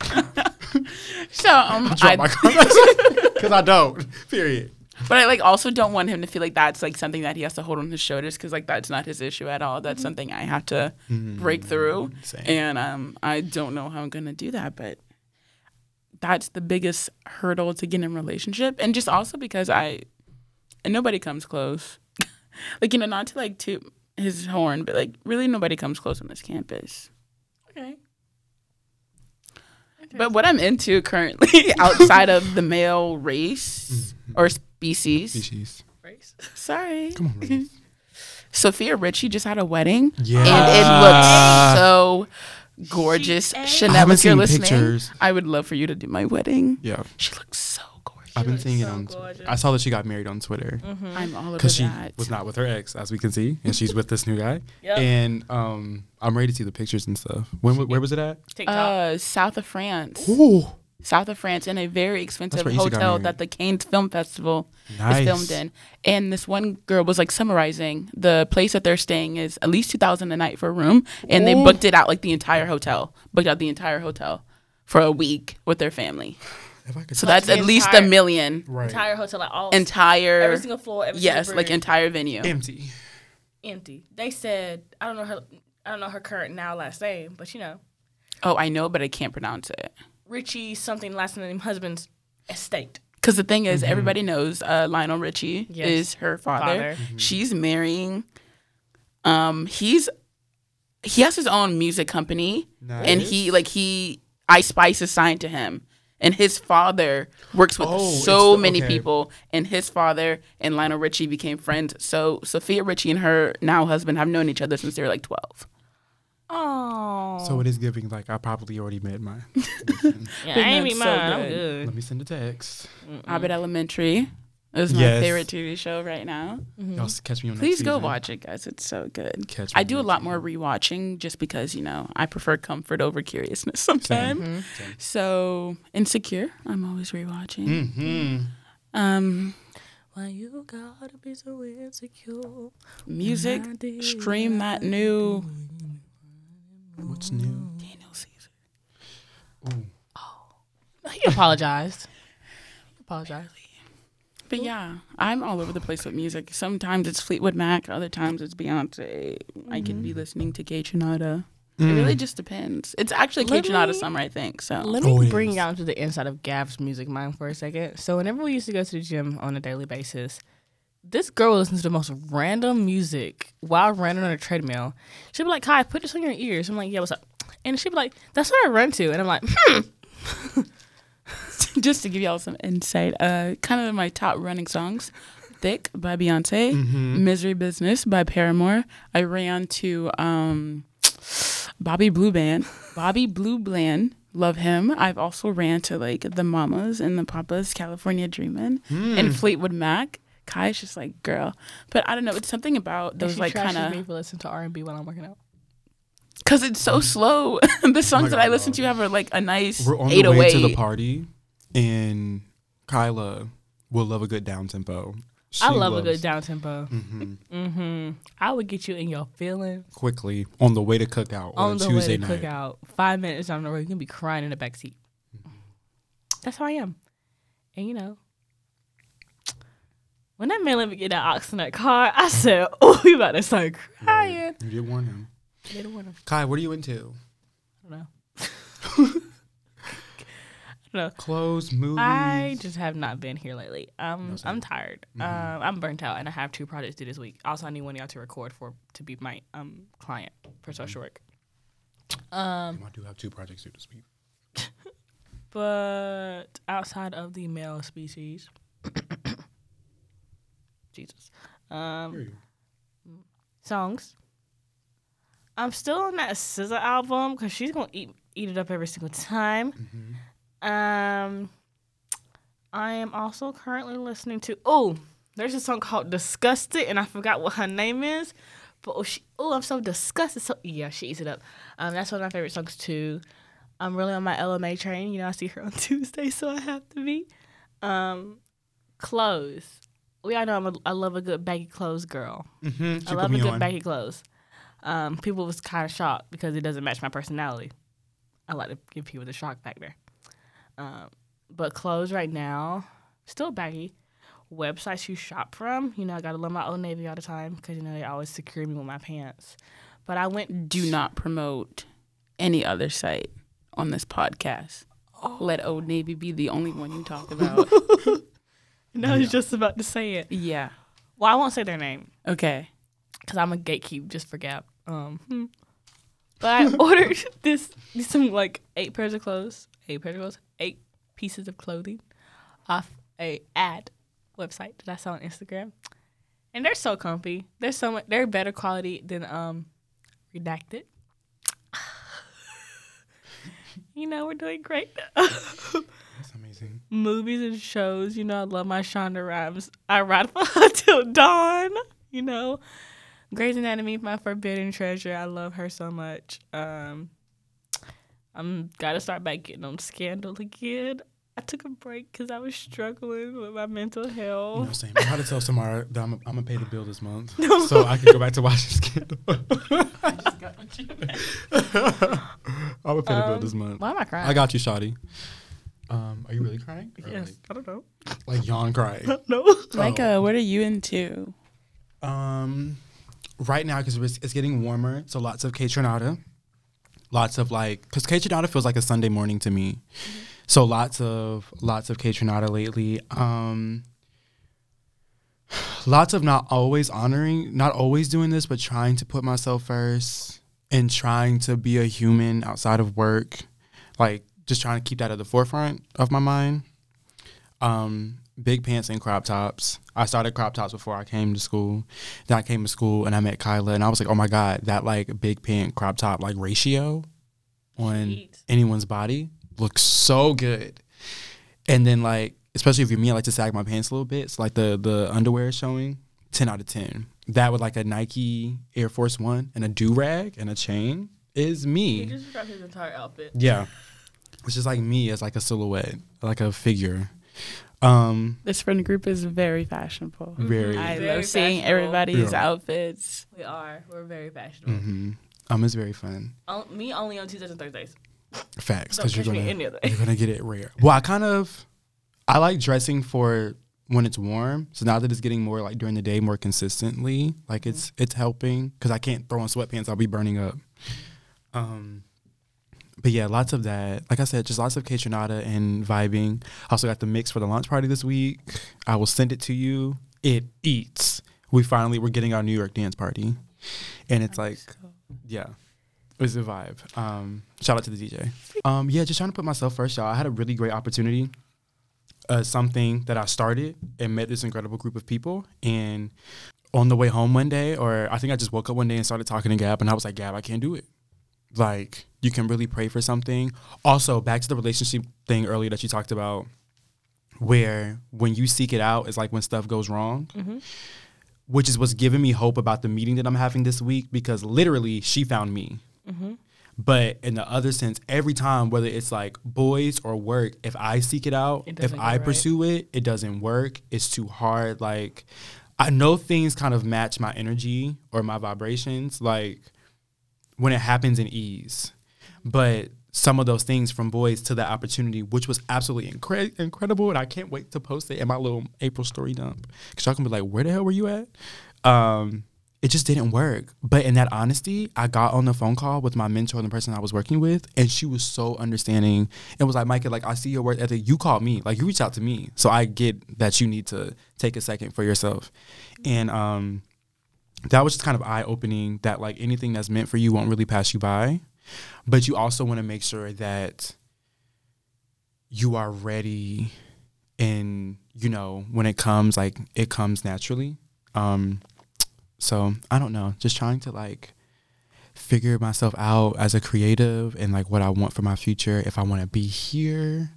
so um, I, because I don't. Period. but I like also don't want him to feel like that's like something that he has to hold on his shoulders because like that's not his issue at all. That's something I have to break through, Same. and um, I don't know how I'm gonna do that, but that's the biggest hurdle to get in a relationship, and just also because I and nobody comes close. like you know, not to like toot his horn, but like really nobody comes close on this campus. okay. But what I'm into currently, outside of the male race mm-hmm. or species, Species. Race. sorry, Come on, Rose. Sofia Richie just had a wedding, Yeah. and it looks ah. so gorgeous. She- I Chanel, if you're listening, pictures. I would love for you to do my wedding. Yeah. She looks so gorgeous. I've been looks seeing it on. gorgeous. I saw that she got married on Twitter I'm all over because she that. was not with her ex, as we can see, and she's with this new guy. Yep. And um, I'm ready to see the pictures and stuff. When where was it at? TikTok. uh, South of France. Ooh, South of France in a very expensive where Issa got hotel that the Cannes Film Festival nice. is filmed in. And this one girl was like summarizing the place that they're staying is at least two thousand a night for a room, and they booked it out like the entire hotel, booked out the entire hotel for a week with their family. If I could So that's the at least a million right. entire hotel, like all entire. every single floor, every yes, single like entire venue. empty. empty. They said I don't know her. I don't know her current now last name, but you know Oh, I know, but I can't pronounce it. Richie something last name husband's estate. Because the thing is, everybody knows uh, Lionel Richie Yes. is her father. Father. She's marrying. Um, he's he has his own music company, and he like he Ice Spice is signed to him, and his father works with Oh, so the- many okay. people, and his father and Lionel Richie became friends. So Sofia Richie and her now husband have known each other since they were like twelve. Oh, So it is giving like I probably already met mine. yeah, I ain't That's meet so mine. I'm good. good. Let me send a text. Abbott Elementary is my Yes. favorite TV show right now. Y'all s- catch me on. Please next go season. watch it, guys. It's so good. Catch me I do a next lot more rewatching just because, you know, I prefer comfort over curiousness sometimes. Same. So, Insecure, I'm always rewatching. Mm-hmm. Um, Why you gotta be so insecure? music, stream that new What's new? Daniel Caesar. Ooh. He apologized. He apologized. But yeah, I'm all over the place with music. Sometimes it's Fleetwood Mac, other times it's Beyonce. I could be listening to Kaytranada. It really Mm. just depends. It's actually Let Kaytranada me- summer, I think. So Let Oh, me it bring is. you out to the inside of Gab's music mind for a second. So whenever we used to go to the gym on a daily basis, this girl would listen to the most random music while running on a treadmill. She'd be like, Kai, put this on your ears. I'm like, yeah, what's up? And she'd be like, that's what I run to. And I'm like, hmm. just to give y'all some insight, uh, kind of my top running songs: "Thick" by Beyonce, Mm-hmm. "Misery Business" by Paramore. I ran to um, Bobby Blue Band, Bobby Blue Bland. Love him. I've also ran to like the Mamas and the Papas, California Dreamin', Mm. and Fleetwood Mac. Kai's just like girl, but I don't know. It's something about those she like trashes kind me of for listening to R&B when I'm working out. because it's so slow. the songs that I listen to have are like a nice We're on the way to the party, and Kaila will love a good down tempo. I love a good down tempo. hmm Mm-hmm. I would get you in your feelings Quickly on the way to cookout on, on the Tuesday way to night. cookout. Five minutes down the road, you can be crying in the back seat. That's how I am. And you know, when that man let me get that ox in that car, I said, "Oh, you about to start crying." You did warn him. Little one, Kai, what are you into? I don't know. know. Clothes, movies. I just have not been here lately. Um, No. I'm tired. Mhm. Um, I'm burnt out, and I have two projects due this week. Also, I need one of y'all to record for to be my um client for social work. Um, I do have two projects due this week. but outside of the male species, Jesus, um, songs. I'm still on that SZA album because she's gonna eat eat it up every single time. Mhm. Um, I am also currently listening to. Oh, there's a song called "Disgusted," and I forgot what her name is. But oh, she, oh, I'm so disgusted. So yeah, she eats it up. Um, that's one of my favorite songs too. I'm really on my LMA train. You know, I see her on Tuesday, so I have to be. Um, clothes. We all know I'm a, I love a good baggy clothes girl. Mhm. She I love a good on. baggy clothes. Um, people was kind of shocked because it doesn't match my personality. I like to give people the shock factor. Um, but clothes right now still baggy. Websites you shop from, you know, I gotta love my Old Navy all the time because you know they always secure me with my pants. But I went. Do not promote any other site on this podcast. Let Old Navy be the only one you talk about. No, I was just about to say it. yeah. Well, I won't say their name Okay. because I'm a gatekeep just for Gap. Um, hmm. but I ordered this some like eight pairs of clothes, eight pairs of clothes, eight pieces of clothing off a ad website that I saw on Instagram, and they're so comfy. They're so much. They're better quality than um, redacted. you know we're doing great. That's amazing. Movies and shows. You know I love my Shonda Rhimes. I ride for her till dawn. You know. Grey's Anatomy, my forbidden treasure. I love her so much. Um, I'm gotta start back getting on Scandal again. I took a break because I was struggling with my mental You health. know, same. I had to tell Samara that I'm, I'm gonna pay the bill this month, so I can go back to watching Scandal. I'm gonna pay the bill Um, this month. Why am I crying? I got you, Shotty. Um, are you really crying? Or Yes, I don't know. Like, like yawn crying. No. Micah, what are you into? Um, right now because it's, it's getting warmer, so lots of Kaytranada, lots of like because Kaytranada feels like a Sunday morning to me. So lots of lots of Kaytranada lately. Um, lots of not always honoring, not always doing this, but trying to put myself first and trying to be a human outside of work, like just trying to keep that at the forefront of my mind. Um, big pants and crop tops. I started crop tops before I came to school. Then I came to school and I met Kaila and I was like, oh my God, that like big pant crop top like ratio on anyone's body looks so good. And then like, especially if you're me, I like to sag my pants a little bit. So like the the underwear is showing, ten out of ten. That with like a Nike Air Force One and a do rag and a chain is He me. just dropped his entire outfit. Yeah. It's just like me as like a silhouette, like a figure. Um This friend group is very fashionable. very I Very love seeing everybody's Yeah. outfits. We are. We're very fashionable. hmm Um, it's very fun. On- me only on Tuesdays and Thursdays. Facts, because you're catch me gonna any other you're gonna get it rare. Well, I kind of I like dressing for when it's warm. So now that it's getting more like during the day, more consistently, like it's it's helping because I can't throw on sweatpants. I'll be burning up. Um, but yeah, lots of that. Like I said, just lots of Kaytranada and vibing. I also got the mix for the launch party this week. I will send it to you. It eats. We finally we're getting our New York dance party, and it's like yeah, it's a vibe. Um, shout out to the DJ. Um, yeah, just trying to put myself first, y'all. I had a really great opportunity. Uh, something that I started and met this incredible group of people. And on the way home one day, or I think I just woke up one day and started talking to Gab, and I was like, Gab, I can't do it. Like, you can really pray for something. Also, back to the relationship thing earlier that you talked about, where when you seek it out, it's like when stuff goes wrong Mm-hmm. which is what's giving me hope about the meeting that I'm having this week because literally she found me. Mm-hmm. But in the other sense, every time, whether it's like boys or work, if I seek it out, It if I right. pursue it, it doesn't work. It's too hard. Like, I know things kind of match my energy or my vibrations, like when it happens in ease. But some of those things from boys to that opportunity, which was absolutely incre- incredible, and I can't wait to post it in my little April story dump because y'all can be like, "Where the hell were you at?" Um, it just didn't work. But in that honesty, I got on the phone call with my mentor and the person I was working with, and she was so understanding. It was like, Micah, like I see your work ethic. You called me, like you reached out to me, so I get that you need to take a second for yourself. And um, that was just kind of eye opening. That like anything that's meant for you won't really pass you by, but you also want to make sure that you are ready, and you know when it comes, like it comes naturally. Um, so I don't know, just trying to like figure myself out as a creative and like what I want for my future. If I want to be here,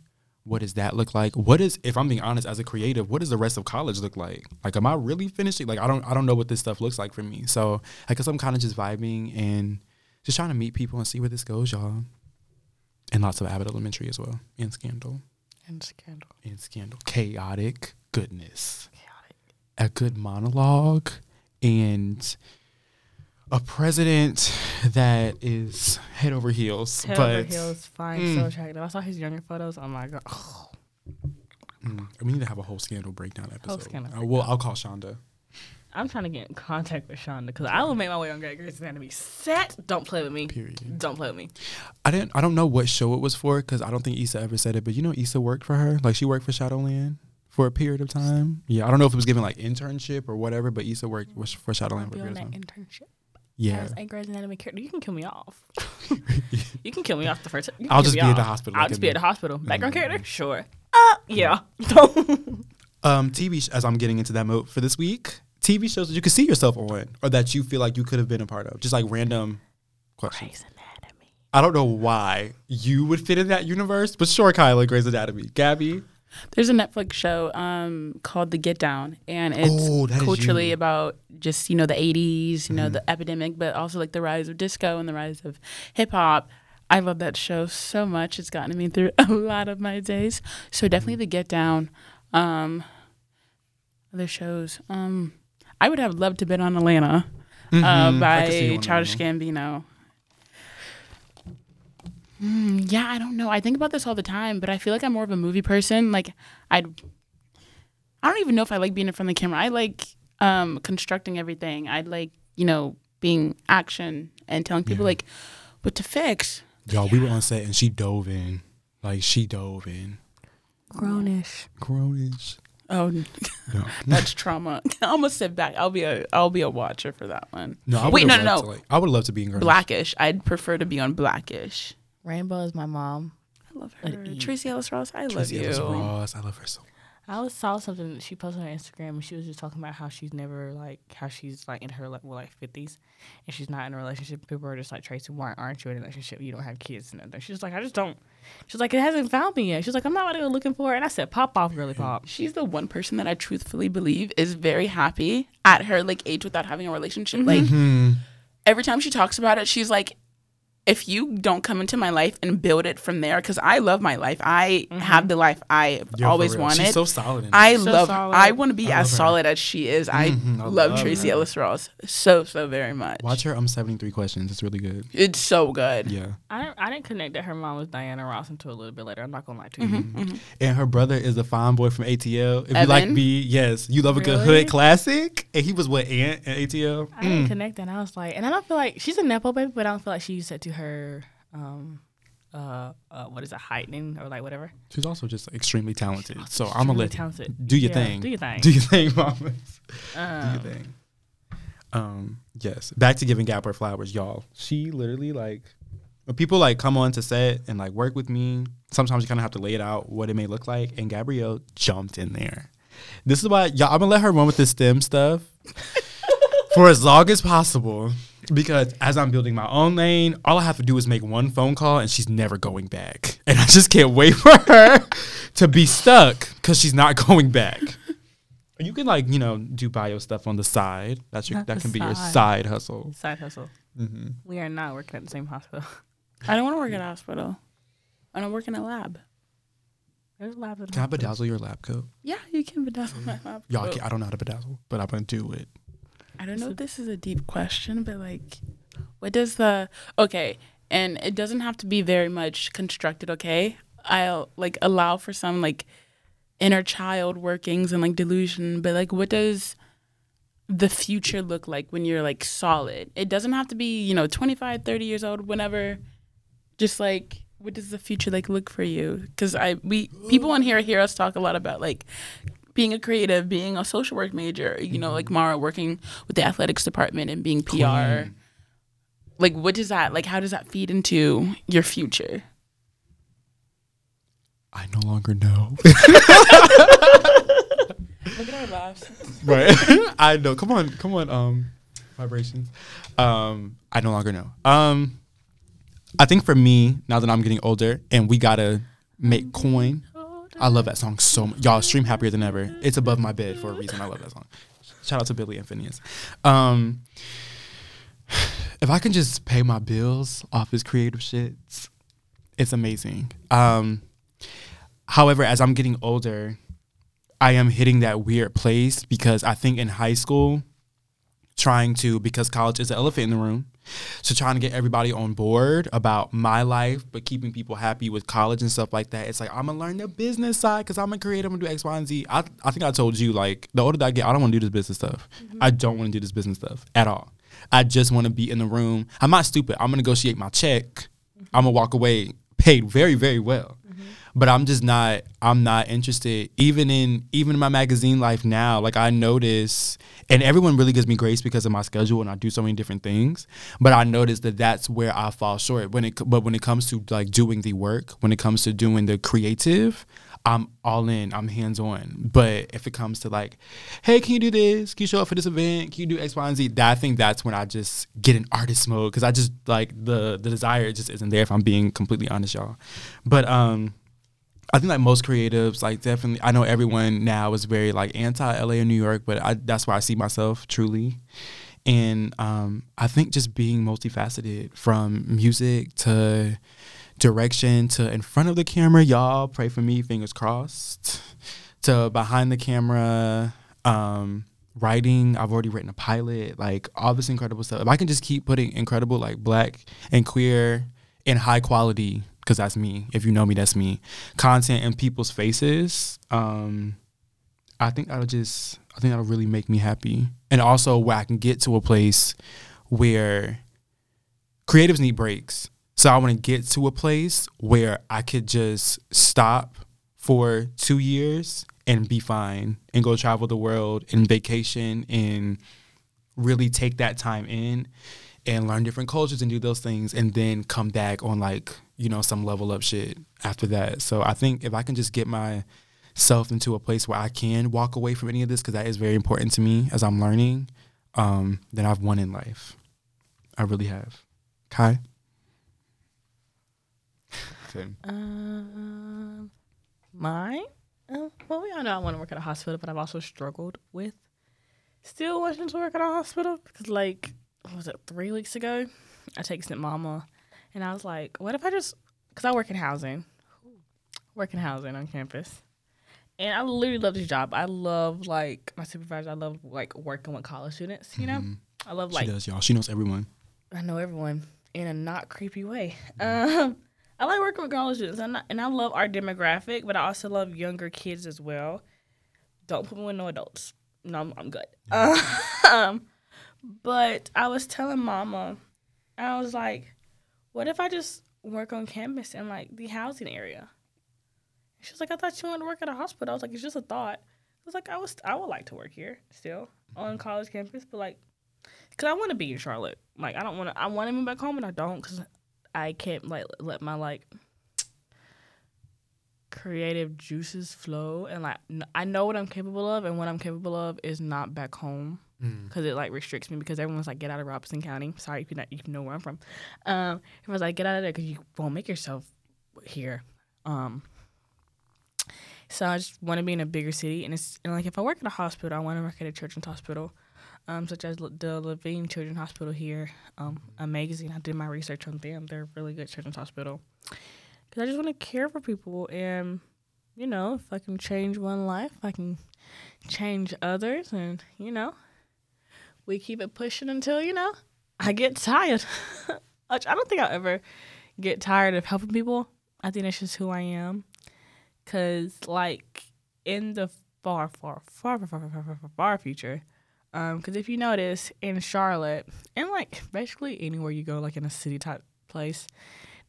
what does that look like? What is, if I'm being honest, as a creative, what does the rest of college look like? Like, am I really finishing? Like, I don't, I don't know what this stuff looks like for me. So I guess I'm kind of just vibing and just trying to meet people and see where this goes, y'all. And lots of Abbott Elementary as well, and Scandal, And scandal. and Scandal, chaotic goodness Chaotic. a good monologue and a president that is head over heels. Head but over heels, fine, Mm. so attractive. I saw his younger photos. Oh my god. Mm, we need to have a whole scandal breakdown episode. scandal Uh, well, I'll call Shonda. I'm trying to get in contact with Shonda because I will make my way on Great Grey's Anatomy set. Don't play with me. Period. Don't play with me. I didn't. I don't know what show it was for because I don't think Issa ever said it. But you know, Issa worked for her. Like she worked for Shondaland for a period of time. Yeah, I don't know if it was given like internship or whatever. But Issa worked for Shondaland for a period of time. internship. Yeah, As a Grey's Anatomy character, you can kill me off. you can kill me off the first. you I'll just be at the hospital, I'll just be at the- hospital. Background character, sure. Uh, yeah. um TV sh- as I'm getting into that mode for this week. TV shows that you could see yourself on or that you feel like you could have been a part of. Just like random questions. Grey's Anatomy. I don't know why you would fit in that universe, but sure, Kaila, Grey's Anatomy. Gabby, There's a Netflix show um, called The Get Down, and it's Oh, culturally about just you know the '80s, you know Mhm. the epidemic, but also like the rise of disco and the rise of hip hop. I love that show so much. It's gotten me through a lot of my days. So definitely Mm-hmm. The Get Down. Um, other shows. Um, I would have loved to been on Atlanta uh, Mhm. See you by Childish Gambino. Mm, yeah, I don't know. I think about this all the time, but I feel like I'm more of a movie person. Like I'd I don't even know if I like being in front of the camera. I like um constructing everything. I like, you know, being action and telling people Yeah. like what to fix. Y'all, we were on set and she dove in. Like she dove in. Grownish. Grownish. Oh, No. that's trauma. I'm gonna sit back. I'll be a I'll be a watcher for that one. No, I Wait, no, no, no. like- I would love to be in Grownish. Blackish. I'd prefer to be on Blackish. Rainbow is my mom. I love her. E. Tracee Ellis Ross. I love Tracee you. Ellis Ross. I love her so I always saw something that she posted on Instagram, and she was just talking about how she's never like how she's like in her like well like fifties, and she's not in a relationship. People are just like Tracee, why aren't you in a relationship? You don't have kids and nothing. She's like, I just don't. She's like, it hasn't found me yet. She's like, I'm not really looking for it. And I said, pop off, girly pop. She's the one person that I truthfully believe is very happy at her like age without having a relationship. Like Hmm. every time she talks about it, she's like, if you don't come into my life and build it from there, because I love my life. I have the life I Yeah, for always wanted. She's so solid. In I So love. solid. I want to be I as solid as she is. I Mhm, I love, love Tracee her. Ellis Ross so so very much. Watch her. I'm 73 questions. It's really good. It's so good. Yeah. I didn't, I didn't connect that her mom was Diana Ross until a little bit later. I'm not gonna lie to you. Mm-hmm. And her brother is a fine boy from ATL. If you like Evan? me, yes, you love a good hood classic. And he was what aunt in ATL. I didn't Mm. connect that. And I was like, and I don't feel like she's a nepo baby, but I don't feel like she used that to her, um, uh, uh, what is it, heightening or like whatever. She's also just extremely talented. So I'm gonna let talented. do your Yeah, thing. Do your thing. Do your thing, mamas. Do Um, your thing. Um, yes. Back to giving Gab her flowers, y'all. She literally like when people like come on to set and like work with me, sometimes you kind of have to lay it out what it may look like. And Gabrielle jumped in there. This is why y'all. I'm gonna let her run with this STEM stuff for as long as possible. Because as I'm building my own lane, all I have to do is make one phone call and she's never going back. And I just can't wait for her to be stuck because she's not going back. You can like, you know, do bio stuff on the side. That's your Not that the can be your side. side hustle. Side hustle. hmm We are not working at the same hospital. I don't want to work at a hospital. I don't work in a lab. There's labs in Can I hospitals. bedazzle your lab coat? Yeah, you can bedazzle my lab. Y'all, I, coat. I don't know how to bedazzle, but I'm gonna do it. I don't know if this is a deep question, but like, what does the okay? And it doesn't have to be very much constructed. Okay, I'll like allow for some like inner child workings and like delusion, but like, what does the future look like when you're like solid? It doesn't have to be, you know, 25, 30 years old, whenever. Just like what does the future like look for you? Cuz I we people on here hear us talk a lot about like being a creative, being a social work major, you know, like Mara working with the athletics department and being PR. Like what does that like how does that feed into your future? I no longer know. Look at our laughs. right. I know. Come on, come on. Um, vibrations. Um, I no longer know. Um, I think for me, now that I'm getting older and we gotta make coin, I love that song so much. Y'all stream happier than ever. It's above my bed for a reason. I love that song. Shout out to Billie and Finneas. Um, if I can just pay my bills off his creative shits, it's amazing. Um, however, as I'm getting older, I am hitting that weird place because I think in high school, trying to because college is the elephant in the room. So trying to get everybody on board about my life, but keeping people happy with college and stuff like that. It's like I'm gonna learn the business side because I'm a creative. I'm gonna do X, Y, and Z. I I think I told you like the older that I get, I don't want to do this business stuff. Mm-hmm. I don't want to do this business stuff at all. I just want to be in the room. I'm not stupid. I'm gonna negotiate my check. Mm-hmm. I'm gonna walk away paid very very well but I'm just not I'm not interested. Even in even in my magazine life now like I notice and everyone really gives me grace because of my schedule and I do so many different things but I notice that that's where I fall short. When it but when it comes to like doing the work when it comes to doing the creative I'm all in I'm hands on. But if it comes to like hey can you do this? Can you show up for this event? Can you do X Y and Z? That I think that's when I just get in artist mode because I just like the the desire just isn't there if I'm being completely honest y'all. But um I think like most creatives, like definitely, I know everyone now is very like anti LA and New York, but I, that's where I see myself truly. And um, I think just being multifaceted from music to direction to in front of the camera, y'all pray for me, fingers crossed, to behind the camera, um, writing. I've already written a pilot, like all this incredible stuff. If I can just keep putting incredible, like black and queer and high quality because that's me. If you know me, that's me. Content in people's faces. Um, I think that'll just, I think that'll really make me happy, and also where I can get to a place where creatives need breaks. So I want to get to a place where I could just stop for two years and be fine and go travel the world and vacation and really take that time in and learn different cultures and do those things and then come back on like you know some level up shit after that so i think if i can just get myself into a place where i can walk away from any of this because that is very important to me as i'm learning um, then i've won in life i really have kai Same. Um, mine. Uh, well, we all know I want to work at a hospital, but I've also struggled with still wanting to work at a hospital because, like, what was it three weeks ago? I texted mama, and I was like, "What if I just?" Because I work in housing, work in housing on campus, and I literally love this job. I love like my supervisor. I love like working with college students. You know, Mhm. I love like she does y'all she knows everyone I know everyone in a not creepy way. Um, I like working with college students, and I, and I love our demographic, but I also love younger kids as well. Don't put me with no adults. No, I'm, I'm good. Um, but I was telling Mama, I was like, "What if I just work on campus in like the housing area?" She was like, "I thought you wanted to work at a hospital." I was like, "It's just a thought." I was like, "I was, I would like to work here still on college campus, but like." Cause I want to be in Charlotte. Like I don't want to. I want to move back home, and I don't. Cause I can't like let my like creative juices flow, and like I know what I'm capable of, and what I'm capable of is not back home. Cause it like restricts me. Because everyone's like, get out of Robeson County. Sorry if you not you know where I'm from. Um, everyone's like, get out of there, cause you won't make yourself here. Um. So I just want to be in a bigger city, and it's and like if I work at a hospital, I want to work at a children's hospital um, such as the Levine Children's Hospital here. Um, amazing. I did my research on them. They're a really good children's hospital. Because I just want to care for people. And, you know, if I can change one life, I can change others. And, you know, we keep it pushing until, you know, I get tired. I don't think I'll ever get tired of helping people. I think that's just who I am. Cause like in the far, far, far, far, far, far, far, far future, um, cause if you notice in Charlotte and like basically anywhere you go, like in a city type place,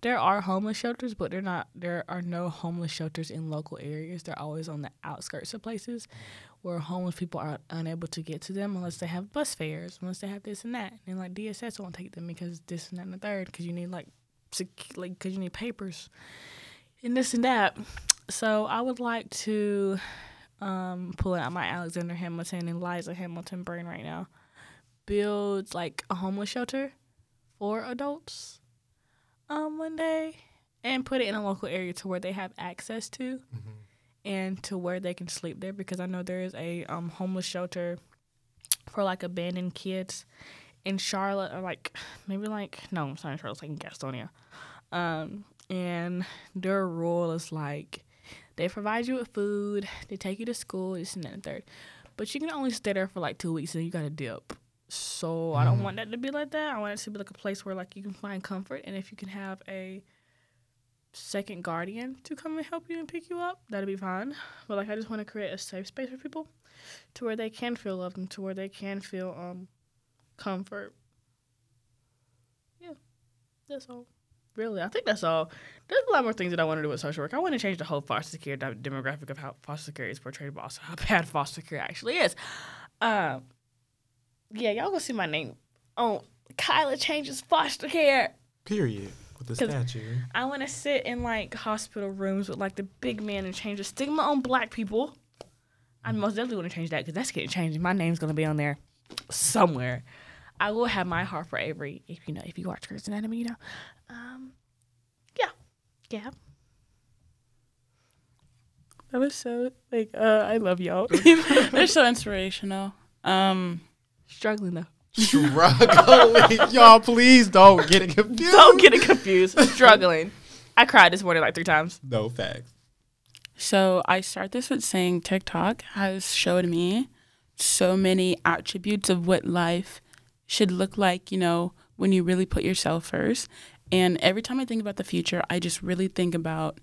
there are homeless shelters, but they're not. There are no homeless shelters in local areas. They're always on the outskirts of places, where homeless people are unable to get to them unless they have bus fares, unless they have this and that. And like DSS won't take them because this and that and the third, because you need like, sec- like because you need papers and this and that. So I would like to um, pulling out my Alexander Hamilton and Liza Hamilton brain right now, build like a homeless shelter for adults um, one day and put it in a local area to where they have access to and to where they can sleep there because I know there is a um, homeless shelter for like abandoned kids in Charlotte or like maybe like no, I'm sorry, Charlotte, it's like in Gastonia. Um, and their rule is like they provide you with food, they take you to school, this and that and third. But you can only stay there for like two weeks and you gotta dip. So I don't want that to be like that. I want it to be like a place where like you can find comfort and if you can have a second guardian to come and help you and pick you up, that'd be fine. But like I just want to create a safe space for people to where they can feel loved and to where they can feel um comfort. Yeah. That's all. Really, I think that's all. There's a lot more things that I want to do with social work. I want to change the whole foster care de- demographic of how foster care is portrayed, but also how bad foster care actually is. Um, yeah, y'all gonna see my name on Kaila changes foster care. Period. With the 'Cause- statue. I want to sit in like hospital rooms with like the big man and change the stigma on black people. I most definitely want to change that because that's getting changed. My name's gonna be on there somewhere. I will have my heart for Avery if you know if you watch Grey's Anatomy, you know. Um, yeah, yeah. That was so like uh, I love y'all. They're so inspirational. Um, Struggling though. Struggling. Y'all, please don't get it confused. Don't get it confused. Struggling. I cried this morning like three times. No facts. So I start this with saying TikTok has showed me so many attributes of what life should look like, you know, when you really put yourself first. And every time I think about the future, I just really think about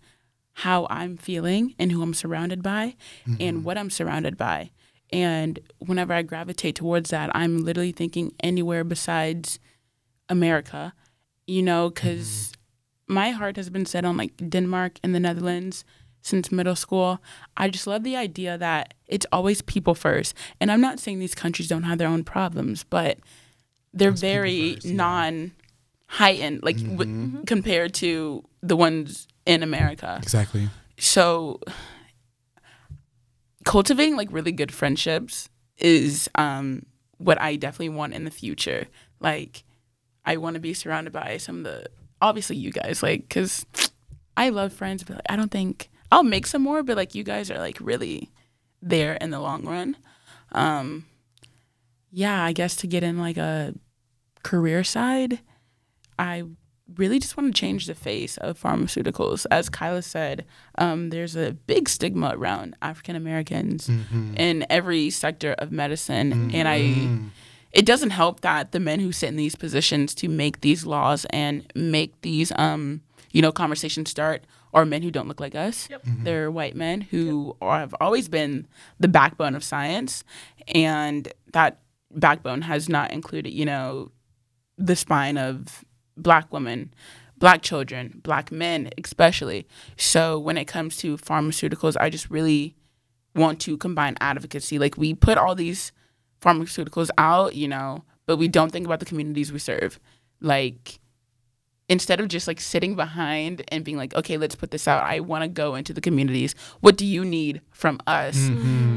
how I'm feeling and who I'm surrounded by and mm-hmm. what I'm surrounded by. And whenever I gravitate towards that, I'm literally thinking anywhere besides America, you know, because mm-hmm. my heart has been set on like Denmark and the Netherlands since middle school. I just love the idea that it's always people first. And I'm not saying these countries don't have their own problems, but they're It's very first, yeah. non heightened, like w- mm-hmm. compared to the ones in America. Exactly. So cultivating like really good friendships is um what I definitely want in the future. Like I want to be surrounded by some of the obviously you guys like cuz I love friends but like, I don't think I'll make some more but like you guys are like really there in the long run. Um yeah, I guess to get in like a career side, I really just want to change the face of pharmaceuticals. As Kaila said, um, there's a big stigma around African Americans in every sector of medicine, and I. It doesn't help that the men who sit in these positions to make these laws and make these, um, you know, conversations start are men who don't look like us. Yep. They're white men who are, have always been the backbone of science, and that backbone has not included, you know, the spine of black women, black children, black men, especially. So when it comes to pharmaceuticals, I just really want to combine advocacy. Like we put all these pharmaceuticals out, you know, but we don't think about the communities we serve. Like instead of just like sitting behind and being like, okay, let's put this out. I want to go into the communities. What do you need from us?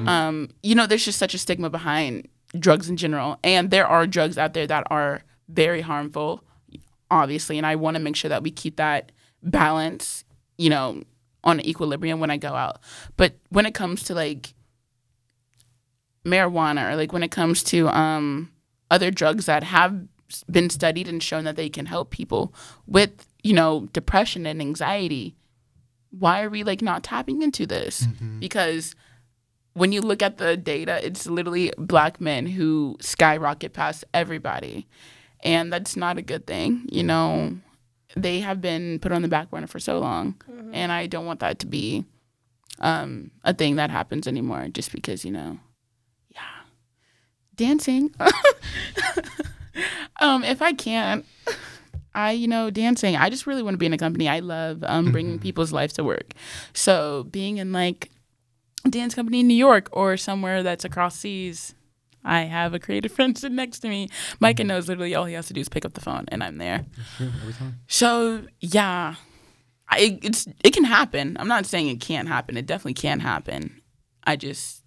Um, you know, there's just such a stigma behind drugs in general, and there are drugs out there that are very harmful, obviously, and I want to make sure that we keep that balance, you know, on equilibrium when I go out. But when it comes to like marijuana or like when it comes to um other drugs that have been studied and shown that they can help people with, you know, depression and anxiety, why are we like not tapping into this? Because when you look at the data, it's literally black men who skyrocket past everybody. And that's not a good thing. You know, they have been put on the back burner for so long. And I don't want that to be um, a thing that happens anymore just because, you know, yeah, dancing. um, if I can, I you know dancing. I just really want to be in a company. I love um bringing people's lives to work. So being in like a dance company in New York or somewhere that's across seas. I have a creative friend sitting next to me. Micah knows literally all he has to do is pick up the phone, and I'm there. Every time. So yeah, I it's it can happen. I'm not saying it can't happen. It definitely can happen. I just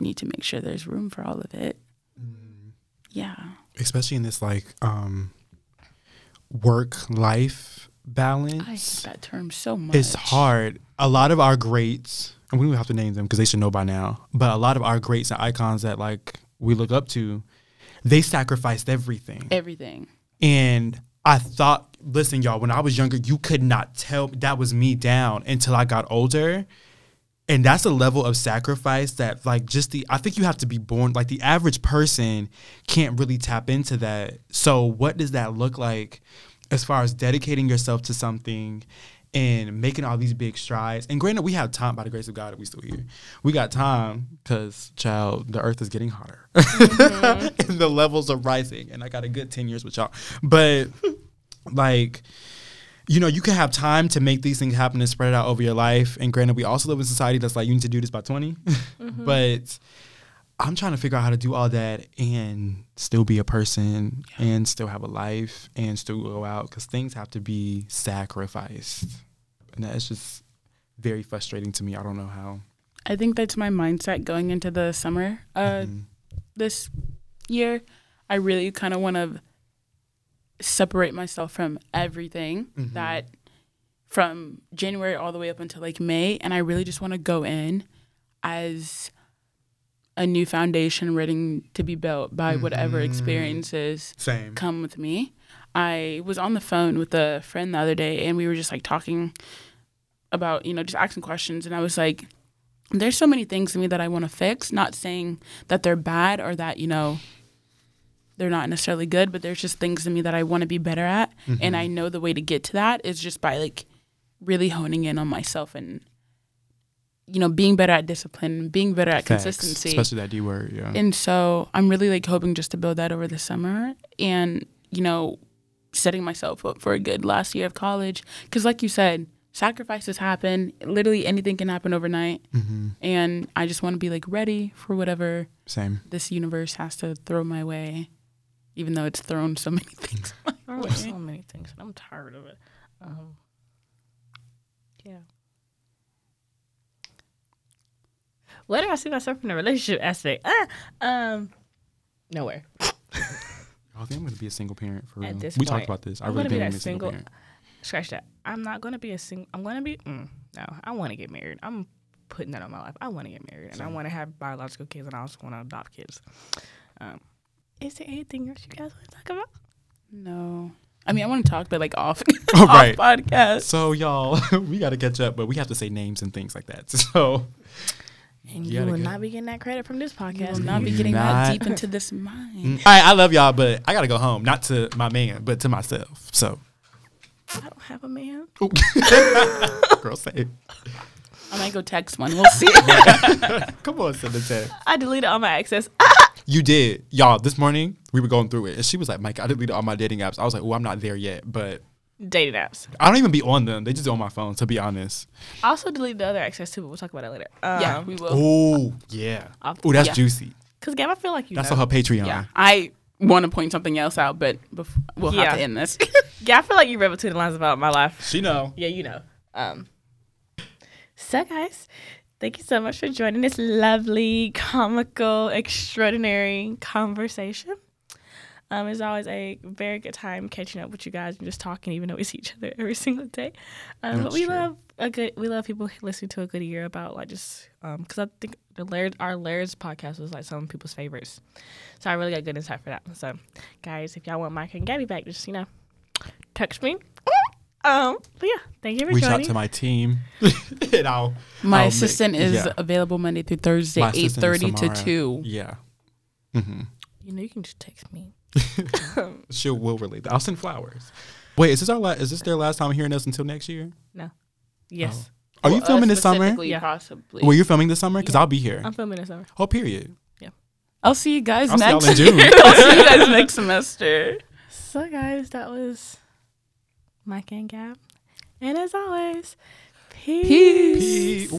need to make sure there's room for all of it. Yeah. Especially in this like um work life balance. I hate that term so much. It's hard. A lot of our greats, and we don't have to name them because they should know by now. But a lot of our greats and icons that like we look up to, they sacrificed everything. Everything. And I thought, listen, y'all, when I was younger, you could not tell that was me down until I got older. And that's a level of sacrifice that, like, just the, I think you have to be born, like, the average person can't really tap into that. So, what does that look like as far as dedicating yourself to something and making all these big strides? And granted, we have time by the grace of God that we still here. We got time because, child, the earth is getting hotter mm-hmm. and the levels are rising. And I got a good 10 years with y'all. But, like, you know, you can have time to make these things happen and spread it out over your life. And granted, we also live in a society that's like, you need to do this by 20. Mm-hmm. but I'm trying to figure out how to do all that and still be a person and still have a life and still go out because things have to be sacrificed. And that's just very frustrating to me. I don't know how. I think that's my mindset going into the summer uh, Mhm. this year. I really kind of want to separate myself from everything Mhm. that from January all the way up until like May. And I really just want to go in as a new foundation ready to be built by whatever Mhm. experiences Same. come with me. I was on the phone with a friend the other day and we were just like talking about, you know, just asking questions. And I was like, there's so many things in me that I want to fix, not saying that they're bad or that, you know, they're not necessarily good, but there's just things in me that I want to be better at. And mm-hmm. I know the way to get to that is just by like really honing in on myself and, you know, being better at discipline, and being better at Facts. consistency. Especially that D word. Yeah. And so I'm really like hoping just to build that over the summer and, you know, setting myself up for a good last year of college. Because, like you said, sacrifices happen. Literally anything can happen overnight. hmm And I just want to be like ready for whatever Same. this universe has to throw my way, even though it's thrown so many things. Oh, way. so many things, and I'm tired of it. Um, yeah. Where do I see myself in a relationship aspect? Ah, um, nowhere. I think I'm gonna be a single parent for At real. this we point, talked about this. I I'm really gonna be think I'm that a single, single- parent. Scratch that. I'm not gonna be a single. I'm gonna be. Mm, no, I want to get married. I'm putting that on my life. I want to get married, and I want to have biological kids, and I also want to adopt kids. Um, is there anything else you guys want to talk about? No. I mean, I want to talk, but like off, Oh, off right. podcast. So y'all, we got to catch up, but we have to say names and things like that. So And You you will not be getting that credit from this podcast. You will not be getting not- that deep into this mind. Mm. all right, I love y'all, but I gotta go home. Not to my man, but to myself. So I don't have a man. girl, say it. I might go text one. We'll see. Come on, send the text. I deleted all my access. You did, y'all. This morning we were going through it, and she was like, "Mike, I deleted all my dating apps." I was like, "Oh, I'm not there yet," but Dating apps. I don't even be on them. They just on my phone. To be honest. I also deleted the other access too, but we'll talk about that later. Um, yeah, we will. Oh yeah. Oh, that's Yeah. juicy. Cause Gab, I feel like you That's know. on her Patreon. Yeah, I want to point something else out, but before, we'll have to end this. Yeah, I feel like you read between the lines about my life. She know. Yeah, you know. Um. So, guys, thank you so much for joining this lovely, comical, extraordinary conversation. Um, it's always a very good time catching up with you guys and just talking, even though we see each other every single day. Um, but we true. love a good. We love people listening to a good year about like just um because I think the Laird our Laird's podcast was like some people's favorites, so I really got good insight for that. So, guys, if y'all want Mike and Gabby back, just you know, text me. Um, but yeah, thank you for Reach out to my team, and I'll. My I'll make- assistant is yeah. available Monday through Thursday, My eight thirty to two. Yeah. Mm-hmm. you know, you can just text me. She'll will relate. that. I'll send flowers. Wait, is this our la- is this their last time hearing us until next year? No. Yes, Are you filming uh, this summer? specifically, Yeah. Possibly. Were you filming this summer? Because Yeah. I'll be here. I'm filming this summer. oh, period. Yeah. I'll see you guys I'll see y'all next in June. I'll see you guys next semester. So, guys, that was Mike and Gab. And as always, peace. Peace. Peace.